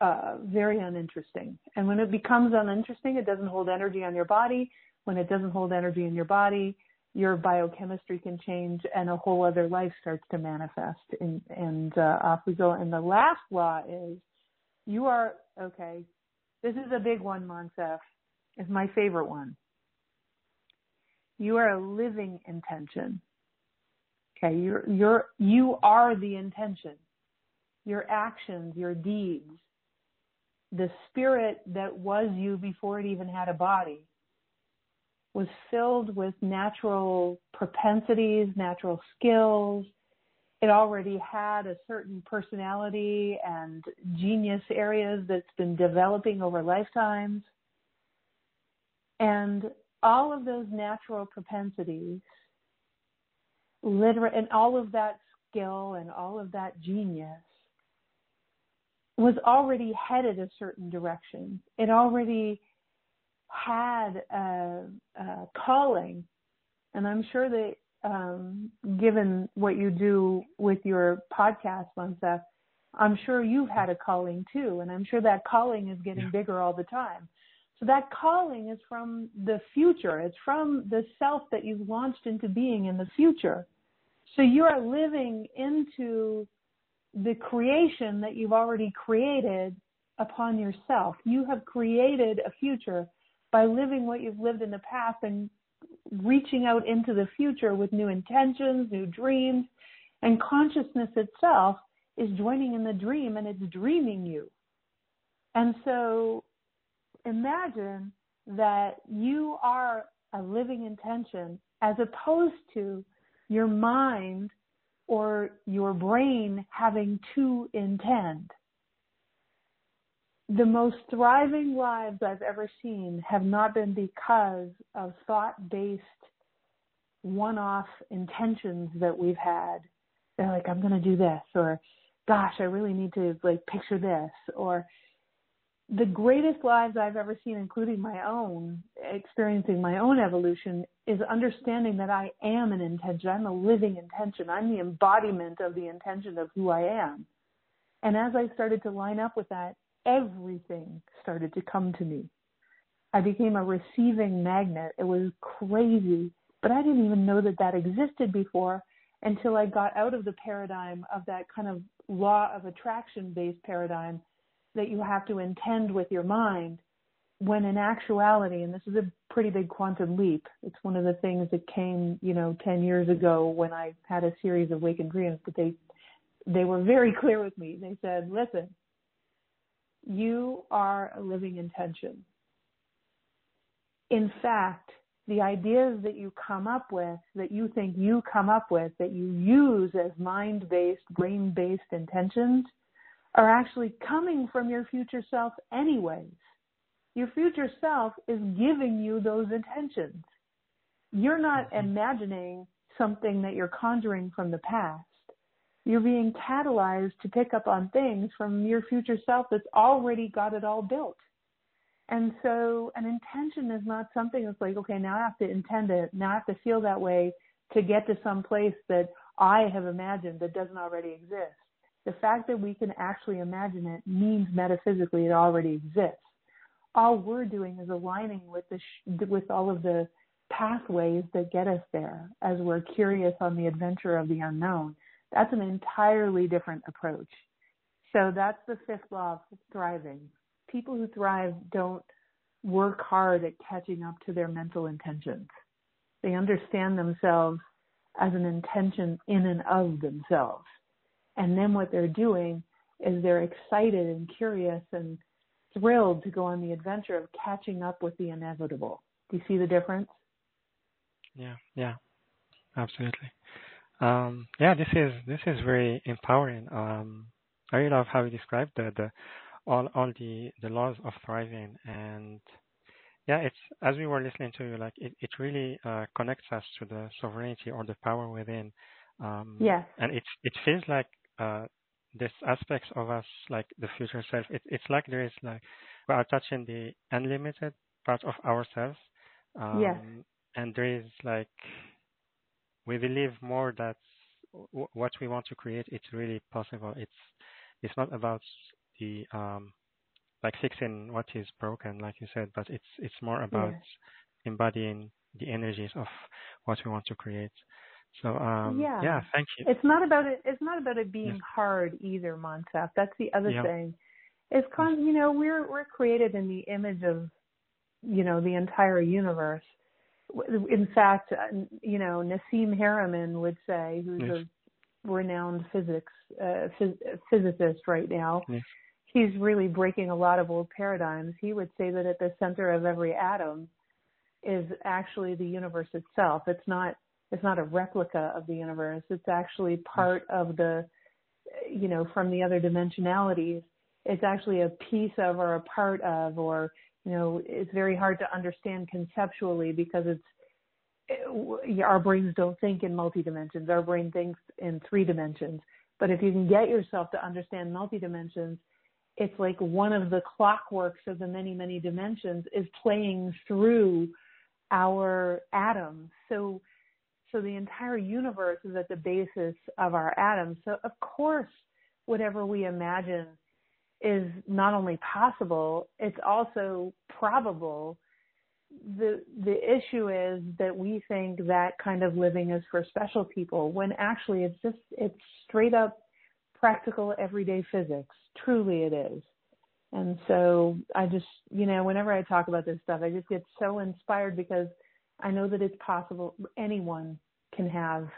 uh, very uninteresting. And when it becomes uninteresting, it doesn't hold energy on your body. When it doesn't hold energy in your body, your biochemistry can change and a whole other life starts to manifest. And, and uh, off we go. And the last law is you are, okay, this is a big one, Moncef. It's my favorite one. You are a living intention. Okay, you're, you're, you are the intention. Your actions, your deeds, the spirit that was you before it even had a body was filled with natural propensities, natural skills. It already had a certain personality and genius areas that's been developing over lifetimes. And all of those natural propensities, and all of that skill and all of that genius was already headed a certain direction. It already had a, a calling, and I'm sure that um, given what you do with your podcast, Moncef, I'm sure you've had a calling too, and I'm sure that calling is getting yeah. bigger all the time. That calling is from the future. It's from the self that you've launched into being in the future. So you are living into the creation that you've already created upon yourself. You have created a future by living what you've lived in the past and reaching out into the future with new intentions, new dreams, and consciousness itself is joining in the dream and it's dreaming you. And so imagine that you are a living intention as opposed to your mind or your brain having to intend. The most thriving lives I've ever seen have not been because of thought based one off intentions that we've had. They're like, I'm going to do this, or gosh, I really need to like picture this, or the greatest lives I've ever seen, including my own, experiencing my own evolution, is understanding that I am an intention. I'm a living intention. I'm the embodiment of the intention of who I am. And as I started to line up with that, everything started to come to me. I became a receiving magnet. It was crazy, but I didn't even know that that existed before until I got out of the paradigm of that kind of law of attraction based paradigm that you have to intend with your mind when in actuality, and this is a pretty big quantum leap, it's one of the things that came, you know, 10 years ago when I had a series of waking dreams, but they, they were very clear with me. They said, listen, you are a living intention. In fact, the ideas that you come up with, that you think you come up with, that you use as mind based, brain based intentions, are actually coming from your future self, anyways. Your future self is giving you those intentions. You're not mm-hmm. imagining something that you're conjuring from the past. You're being catalyzed to pick up on things from your future self that's already got it all built. And so an intention is not something that's like, okay, now I have to intend it. Now I have to feel that way to get to some place that I have imagined that doesn't already exist. The fact that we can actually imagine it means metaphysically it already exists. All we're doing is aligning with the sh- with all of the pathways that get us there as we're curious on the adventure of the unknown. That's an entirely different approach. So that's the fifth law of thriving people who thrive don't work hard at catching up to their mental intentions. They understand themselves as an intention in and of themselves. And then what they're doing is they're excited and curious and thrilled to go on the adventure of catching up with the inevitable. Do you see the difference? Yeah, yeah, absolutely. Um, yeah, this is this is very empowering. Um, I really love how you described the the all all the the laws of thriving and yeah it's as we were listening to you like it, it really uh, connects us to the sovereignty or the power within um yes and it it feels like uh this aspects of us like the future self it, it's like there is like we are touching the unlimited part of ourselves um yes. and there is like we believe more that w- what we want to create it's really possible it's it's not about the um, like fixing what is broken, like you said, but it's it's more about embodying the energies of what we want to create. So um, yeah. yeah, thank you. It's not about it. It's not about it being hard either, Moncef. That's the other yeah. thing. It's con. You know, we're we're created in the image of, you know, the entire universe. In fact, uh, you know, Nassim Haramein would say, who's yes. a renowned physics uh, phys- physicist right now. Yes he's really breaking a lot of old paradigms. He would say that at the center of every atom is actually the universe itself. It's not it's not a replica of the universe. It's actually part of the you know from the other dimensionalities. It's actually a piece of or a part of or you know it's very hard to understand conceptually because it's our brains don't think in multi dimensions. Our brain thinks in three dimensions. But if you can get yourself to understand multi dimensions, it's like one of the clockworks of the many, many dimensions is playing through our atoms. So, so the entire universe is at the basis of our atoms. So of course, whatever we imagine is not only possible, it's also probable. The the issue is that we think that kind of living is for special people when actually it's just it's straight up practical everyday physics. Truly it is. And so I just, you know, whenever I talk about this stuff, I just get so inspired because I know that it's possible. Anyone can have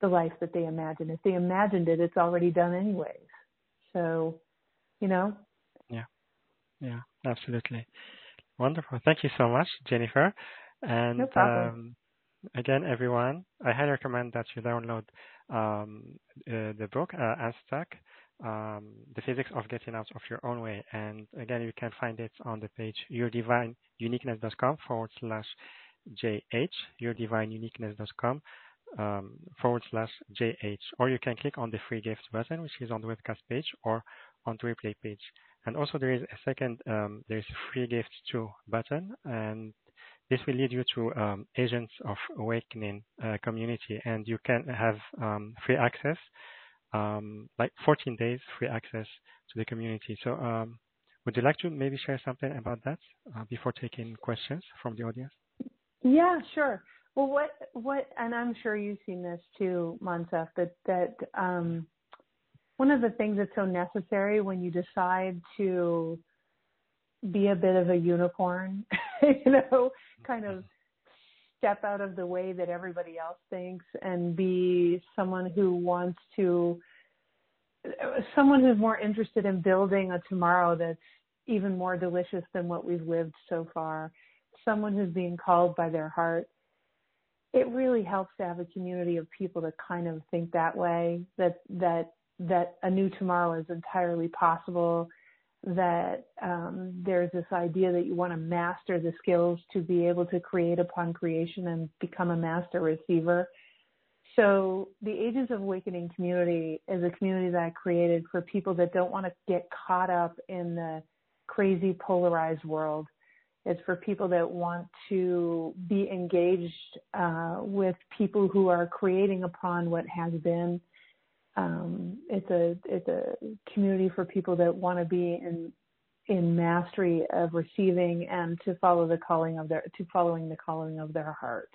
the life that they imagine. If they imagined it, it's already done anyways. So, you know? Yeah. Yeah, absolutely. Wonderful. Thank you so much, Jennifer. And no problem. Um, again, everyone, I highly recommend that you download um, uh, the book, uh, Unstuck, um, The Physics of Getting Out of Your Own Way. And again, you can find it on the page yourdivineuniqueness.com forward slash JH, yourdivineuniqueness.com um, forward slash JH. Or you can click on the free gift button, which is on the webcast page or on the replay page. And also there is a second, um, there's a free gift to button and this will lead you to um, Agents of Awakening uh, community, and you can have um, free access, um, like 14 days free access to the community. So, um, would you like to maybe share something about that uh, before taking questions from the audience? Yeah, sure. Well, what what, and I'm sure you've seen this too, Moncef, that that um, one of the things that's so necessary when you decide to be a bit of a unicorn, you know, kind of step out of the way that everybody else thinks and be someone who wants to someone who's more interested in building a tomorrow that's even more delicious than what we've lived so far someone who's being called by their heart it really helps to have a community of people that kind of think that way that that that a new tomorrow is entirely possible that um, there's this idea that you want to master the skills to be able to create upon creation and become a master receiver. So the Agents of Awakening community is a community that i created for people that don't want to get caught up in the crazy polarized world it's for people that want to be engaged uh, with people who are creating upon what has been. Um, it's a it's a community for people that want to be in in mastery of receiving and to follow the calling of their to following the calling of their heart.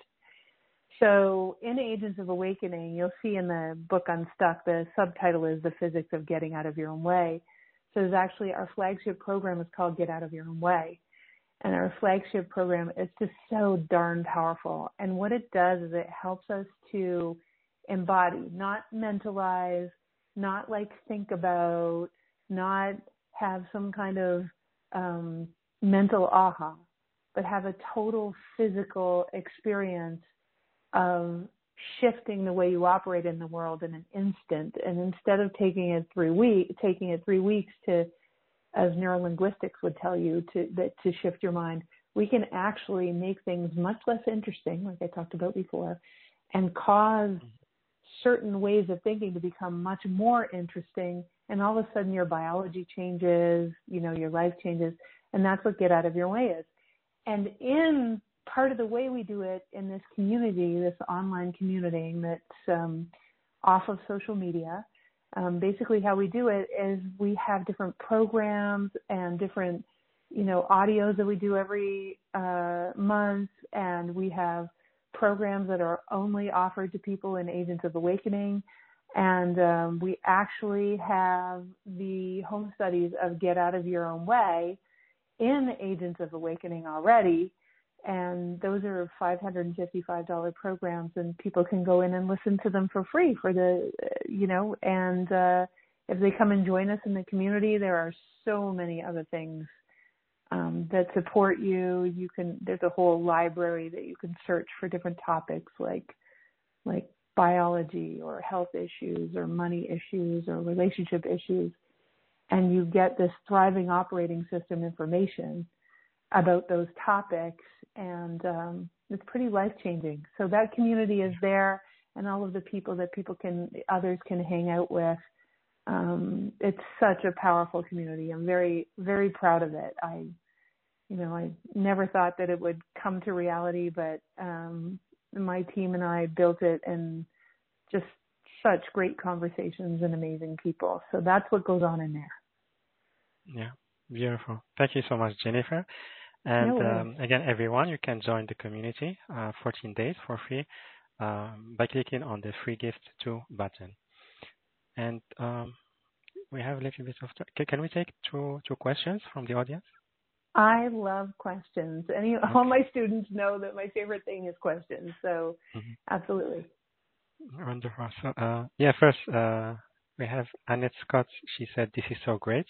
So in Agents of Awakening, you'll see in the book Unstuck, the subtitle is The Physics of Getting Out of Your Own Way. So there's actually our flagship program is called Get Out of Your Own Way and our flagship program is just so darn powerful. And what it does is it helps us to embody, not mentalize, not like think about, not have some kind of um, mental aha, but have a total physical experience of shifting the way you operate in the world in an instant. And instead of taking it three week, taking it three weeks to as neurolinguistics would tell you to that to shift your mind, we can actually make things much less interesting, like I talked about before, and cause certain ways of thinking to become much more interesting. And all of a sudden, your biology changes, you know, your life changes, and that's what get out of your way is. And in part of the way we do it in this community, this online community that's um, off of social media, um, basically how we do it is we have different programs and different you know audios that we do every uh, month. And we have programs that are only offered to people in agents of awakening. And um, we actually have the home studies of get out of your own way in agents of awakening already and those are $555 programs and people can go in and listen to them for free for the you know and uh if they come and join us in the community there are so many other things um, that support you. You can there's a whole library that you can search for different topics like like biology or health issues or money issues or relationship issues. And you get this thriving operating system information about those topics and um, it's pretty life changing. So that community is there and all of the people that people can others can hang out with. Um, it's such a powerful community. I'm very very proud of it. I you know I never thought that it would come to reality, but um, my team and I built it and just such great conversations and amazing people. So that's what goes on in there. Yeah, beautiful. Thank you so much, Jennifer. And no um, again, everyone, you can join the community uh, 14 days for free um, by clicking on the free gift to button. And um, we have a little bit of time. Can we take two, two questions from the audience? I love questions. Any okay. all my students know that my favorite thing is questions. So mm-hmm. absolutely. Wonderful. So uh, yeah, first uh, we have Annette Scott. She said, "This is so great."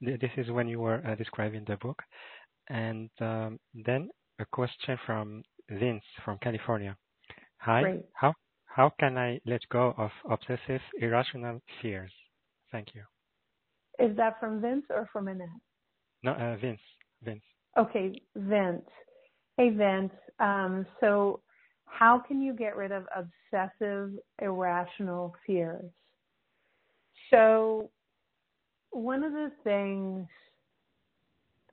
This is when you were uh, describing the book. And um, then a question from Vince from California. Hi, Great. how how can I let go of obsessive irrational fears? Thank you. Is that from Vince or from Annette? No, uh, Vince. Vince. Okay, Vince. Hey, Vince. Um, so, how can you get rid of obsessive irrational fears? So, one of the things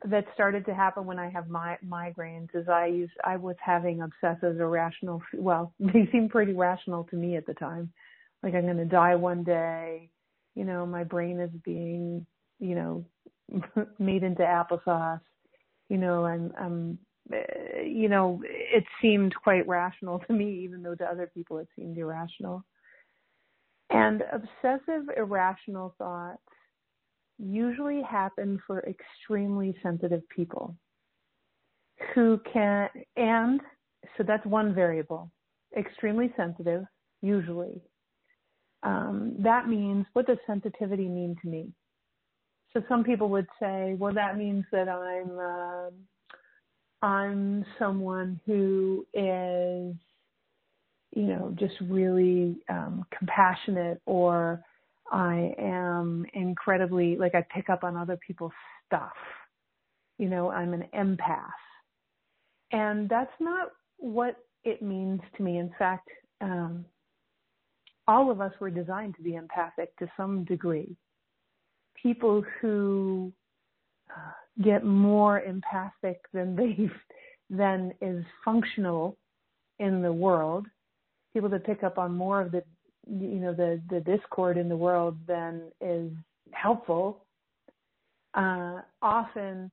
that started to happen when I have my migraines is I used I was having obsessive irrational well they seemed pretty rational to me at the time. Like I'm going to die one day you know my brain is being you know made into applesauce you know and um you know it seemed quite rational to me even though to other people it seemed irrational. And obsessive irrational thoughts usually happen for extremely sensitive people who can, and so that's one variable, extremely sensitive, usually. Um, that means, what does sensitivity mean to me? So some people would say, well, that means that I'm, uh, I'm someone who is, you know, just really um, compassionate or I am incredibly, like I pick up on other people's stuff. You know, I'm an empath. And that's not what it means to me. In fact, um, all of us were designed to be empathic to some degree. People who uh, get more empathic than they than is functional in the world, people that pick up on more of the you know the the discord in the world then is helpful, uh, often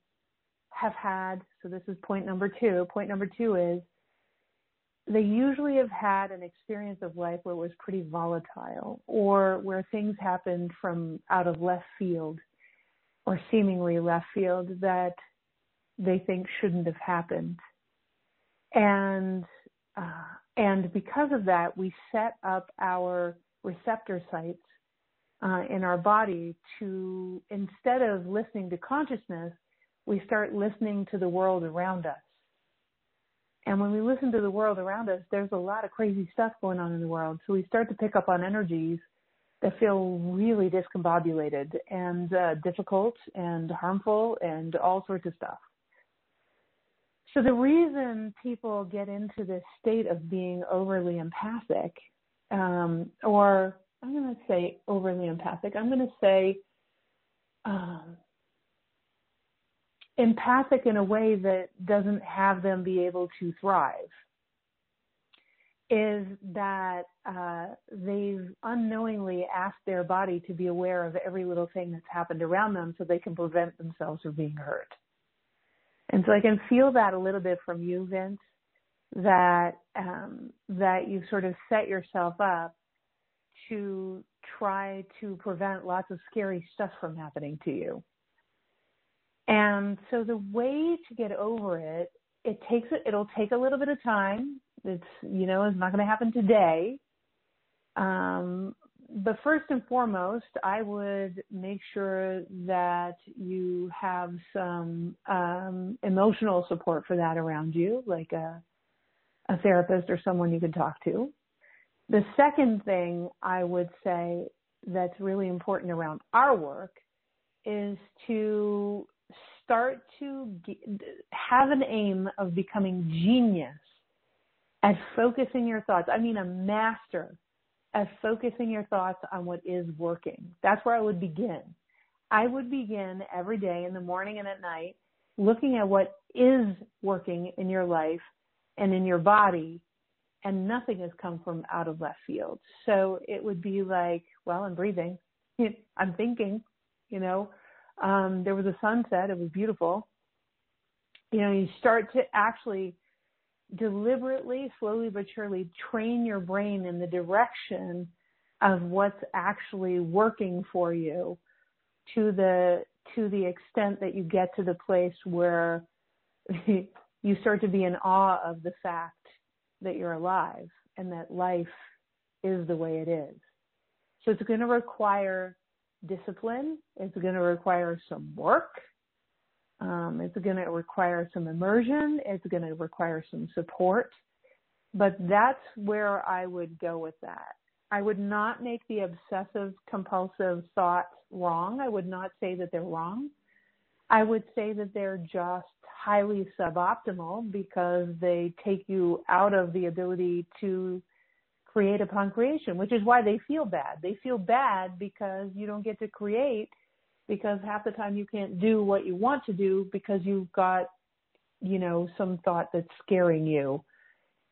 have had. So this is point number two. Point number two is they usually have had an experience of life where it was pretty volatile or where things happened from out of left field or seemingly left field that they think shouldn't have happened. And uh, and because of that, we set up our receptor sites uh, in our body to instead of listening to consciousness, we start listening to the world around us. And when we listen to the world around us, there's a lot of crazy stuff going on in the world. So we start to pick up on energies that feel really discombobulated and uh, difficult and harmful and all sorts of stuff. So the reason people get into this state of being overly empathic, um, or I'm going to say overly empathic, I'm going to say um, empathic in a way that doesn't have them be able to thrive is that uh, they've unknowingly asked their body to be aware of every little thing that's happened around them so they can prevent themselves from being hurt. And so I can feel that a little bit from you, Vince, that um, that you sort of set yourself up to try to prevent lots of scary stuff from happening to you. And so the way to get over it, it takes it it'll take a little bit of time. It's you know, it's not going to happen today. Um, but first and foremost, I would make sure that you have some um, emotional support for that around you, like a, a therapist or someone you can talk to. The second thing I would say that's really important around our work is to start to have an aim of becoming genius at focusing your thoughts. I mean, a master at focusing your thoughts on what is working. That's where I would begin. I would begin every day in the morning and at night looking at what is working in your life and in your body and nothing has come from out of left field. So it would be like, well, I'm breathing. I'm thinking, you know, um, there was a sunset. It was beautiful. You know, you start to actually deliberately, slowly but surely train your brain in the direction of what's actually working for you to the to the extent that you get to the place where you start to be in awe of the fact that you're alive and that life is the way it is. So it's going to require discipline. It's going to require some work. Um, it's going to require some immersion. It's going to require some support. But that's where I would go with that. I would not make the obsessive compulsive thoughts wrong. I would not say that they're wrong. I would say that they're just highly suboptimal because they take you out of the ability to create upon creation, which is why they feel bad. They feel bad because you don't get to create because half the time you can't do what you want to do because you've got, you know, some thought that's scaring you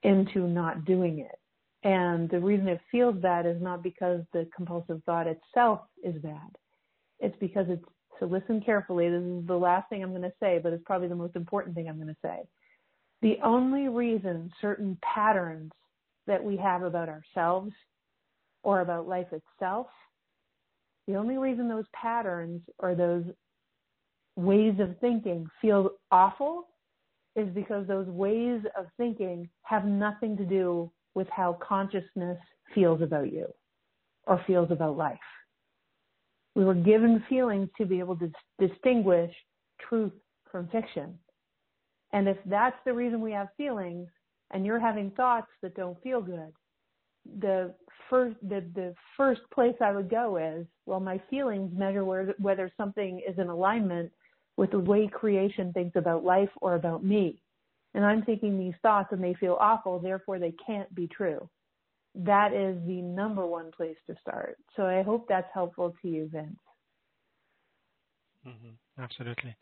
into not doing it. And the reason it feels bad is not because the compulsive thought itself is bad. It's because it's, so listen carefully. This is the last thing I'm going to say, but it's probably the most important thing I'm going to say. The only reason certain patterns that we have about ourselves or about life itself The only reason those patterns or those ways of thinking feel awful is because those ways of thinking have nothing to do with how consciousness feels about you or feels about life. We were given feelings to be able to distinguish truth from fiction. And if that's the reason we have feelings and you're having thoughts that don't feel good, the first the, the first place I would go is, well, my feelings measure where, whether something is in alignment with the way creation thinks about life or about me. And I'm thinking these thoughts and they feel awful, therefore they can't be true. That is the number one place to start. So I hope that's helpful to you, Vince. Mm-hmm. Absolutely.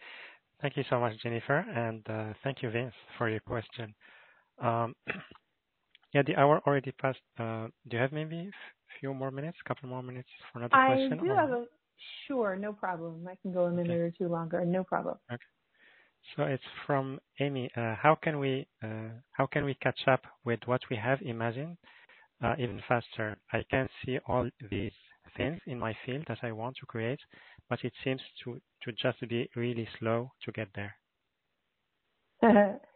Thank you so much, Jennifer, and uh, thank you, Vince, for your question. Um, yeah, the hour already passed. Uh, do you have maybe a few more minutes, a couple more minutes for another I question? I do or? have a sure, no problem. I can go a minute okay. or two longer, no problem. Okay. So it's from Amy. Uh, how can we uh, how can we catch up with what we have imagined uh, even faster? I can see all these things in my field that I want to create, but it seems to to just be really slow to get there.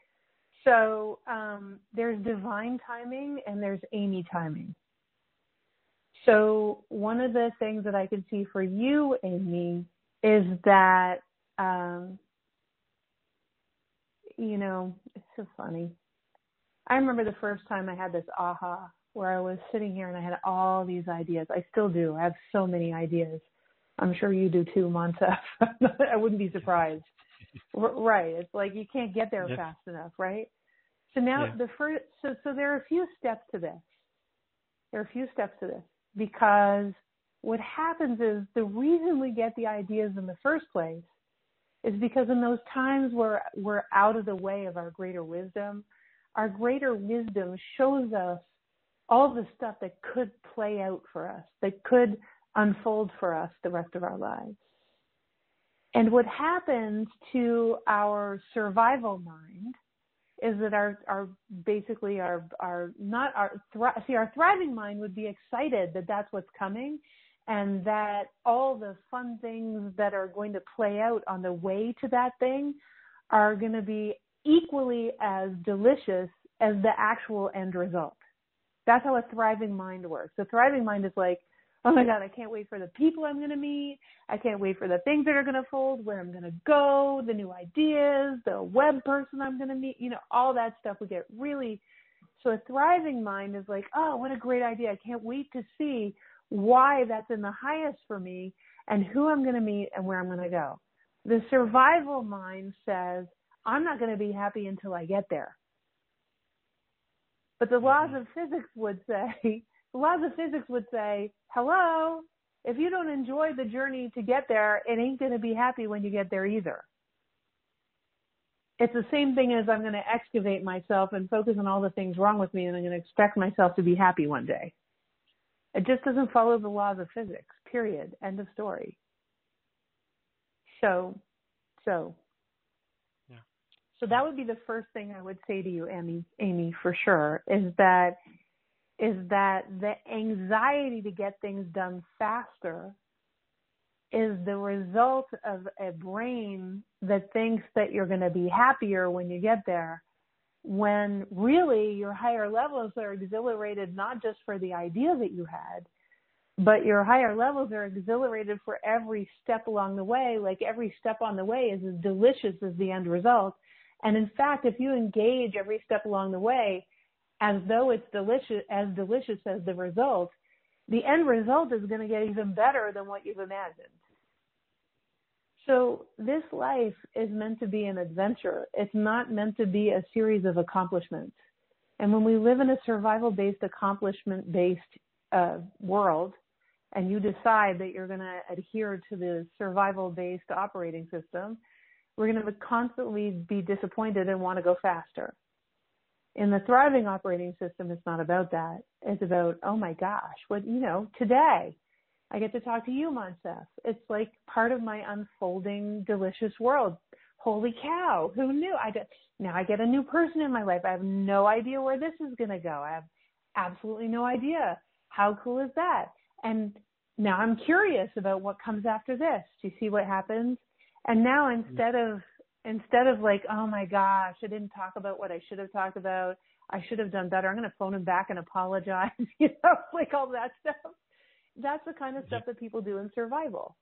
so um, there's divine timing and there's Amy timing. So one of the things that I can see for you, Amy, is that um, you know, it's so funny. I remember the first time I had this aha where I was sitting here and I had all these ideas. I still do. I have so many ideas. I'm sure you do too, Moncef. I wouldn't be surprised. Right. It's like you can't get there fast enough, right? So now yeah. the first, so, so there are a few steps to this. There are a few steps to this because what happens is the reason we get the ideas in the first place is because in those times where we're out of the way of our greater wisdom, our greater wisdom shows us all the stuff that could play out for us, that could unfold for us the rest of our lives. And what happens to our survival mind is that our, our basically our, our not our, see, our thriving mind would be excited that that's what's coming and that all the fun things that are going to play out on the way to that thing are going to be equally as delicious as the actual end result. That's how a thriving mind works. A thriving mind is like, oh my God, I can't wait for the people I'm going to meet. I can't wait for the things that are going to fold, where I'm going to go, the new ideas, the web person I'm going to meet, you know, all that stuff. We get really, so a thriving mind is like, oh, what a great idea. I can't wait to see why that's in the highest for me and who I'm going to meet and where I'm going to go. The survival mind says, I'm not going to be happy until I get there. But the laws mm-hmm. of physics would say, laws of physics would say, hello, if you don't enjoy the journey to get there, it ain't going to be happy when you get there either. It's the same thing as I'm going to excavate myself and focus on all the things wrong with me and I'm going to expect myself to be happy one day. It just doesn't follow the laws of physics, period. End of story. So, so. Yeah. So that would be the first thing I would say to you, Amy, Amy, for sure, is that is that the anxiety to get things done faster is the result of a brain that thinks that you're going to be happier when you get there when really your higher levels are exhilarated not just for the idea that you had, but your higher levels are exhilarated for every step along the way. Like every step on the way is as delicious as the end result. And in fact, if you engage every step along the way as though it's delicious, as delicious as the result, the end result is going to get even better than what you've imagined. So this life is meant to be an adventure. It's not meant to be a series of accomplishments. And when we live in a survival based, accomplishment based uh, world, and you decide that you're going to adhere to the survival based operating system, we're going to constantly be disappointed and want to go faster. In the thriving operating system, it's not about that. It's about, oh my gosh, what, you know, today, I get to talk to you, Moncef. It's like part of my unfolding delicious world. Holy cow, who knew? I get, now I get a new person in my life. I have no idea where this is going to go. I have absolutely no idea. How cool is that? And now I'm curious about what comes after this. Do you see what happens? And now mm-hmm. instead of instead of like, oh my gosh, I didn't talk about what I should have talked about. I should have done better. I'm going to phone him back and apologize. you know, like all that stuff. That's the kind of stuff that people do in survival,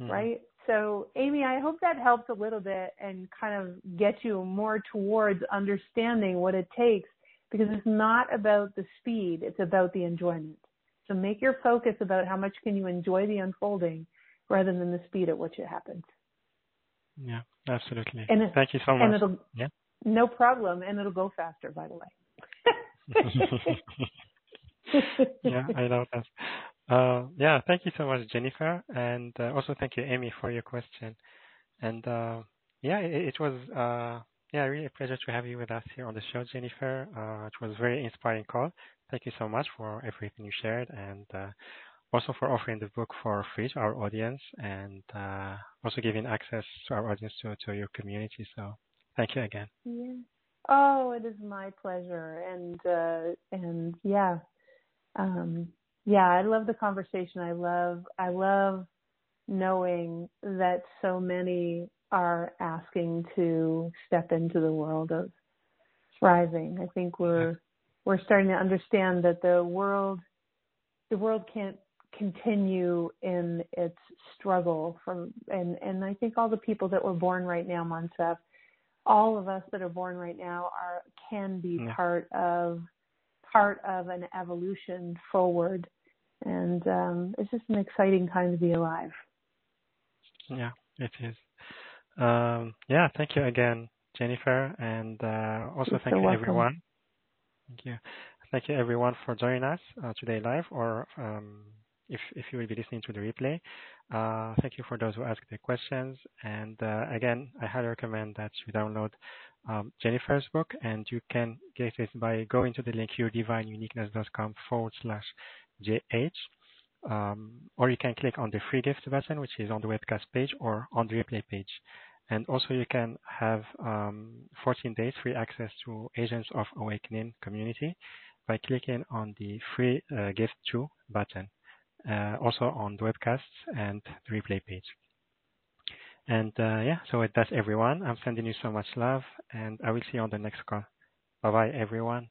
mm-hmm. right? So, Amy, I hope that helps a little bit and kind of get you more towards understanding what it takes because it's not about the speed, it's about the enjoyment. So make your focus about how much can you enjoy the unfolding rather than the speed at which it happens. Yeah, absolutely. And Thank you so much. And it'll, yeah. No problem. And it'll go faster, by the way. yeah, I know that. Uh, yeah, thank you so much, Jennifer. And uh, also thank you, Amy, for your question. And uh, yeah, it, it was uh, yeah, really a pleasure to have you with us here on the show, Jennifer. Uh, it was a very inspiring call. Thank you so much for everything you shared and uh, also for offering the book for free to our audience and uh, also giving access to our audience to, to your community. So thank you again. Yeah. Oh, it is my pleasure. And, uh, and yeah, um, yeah, I love the conversation. I love, I love knowing that so many are asking to step into the world of thriving. I think we're we're starting to understand that the world the world can't continue in its struggle from and and I think all the people that were born right now, Moncef, all of us that are born right now are can be yeah. part of part of an evolution forward and um, it's just an exciting time to be alive. Yeah, it is. Um, yeah, thank you again, Jennifer, and uh, also You're thank so you welcome. everyone. Thank you, thank you everyone for joining us uh, today live, or um, if if you will be listening to the replay. Uh, thank you for those who asked the questions, and uh, again, I highly recommend that you download um, Jennifer's book, and you can get it by going to the link yourdivineuniqueness.com forward slash jh. Um, or you can click on the free gift button, which is on the webcast page or on the replay page. And also you can have um, 14 days free access to Agents of Awakening community by clicking on the free uh, gift to button, also on the webcasts and the replay page. And uh, yeah, so that's everyone. I'm sending you so much love and I will see you on the next call. Bye bye everyone.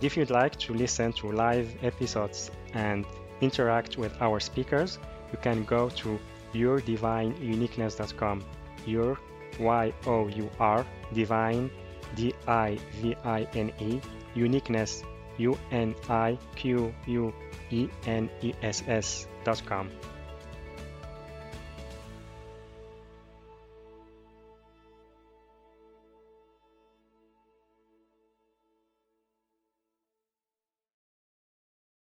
If you'd like to listen to live episodes and interact with our speakers, you can go to yourdivineuniqueness.com. Your Y O U R divine D I V I N E uniqueness U N I Q U E N E S S dot com.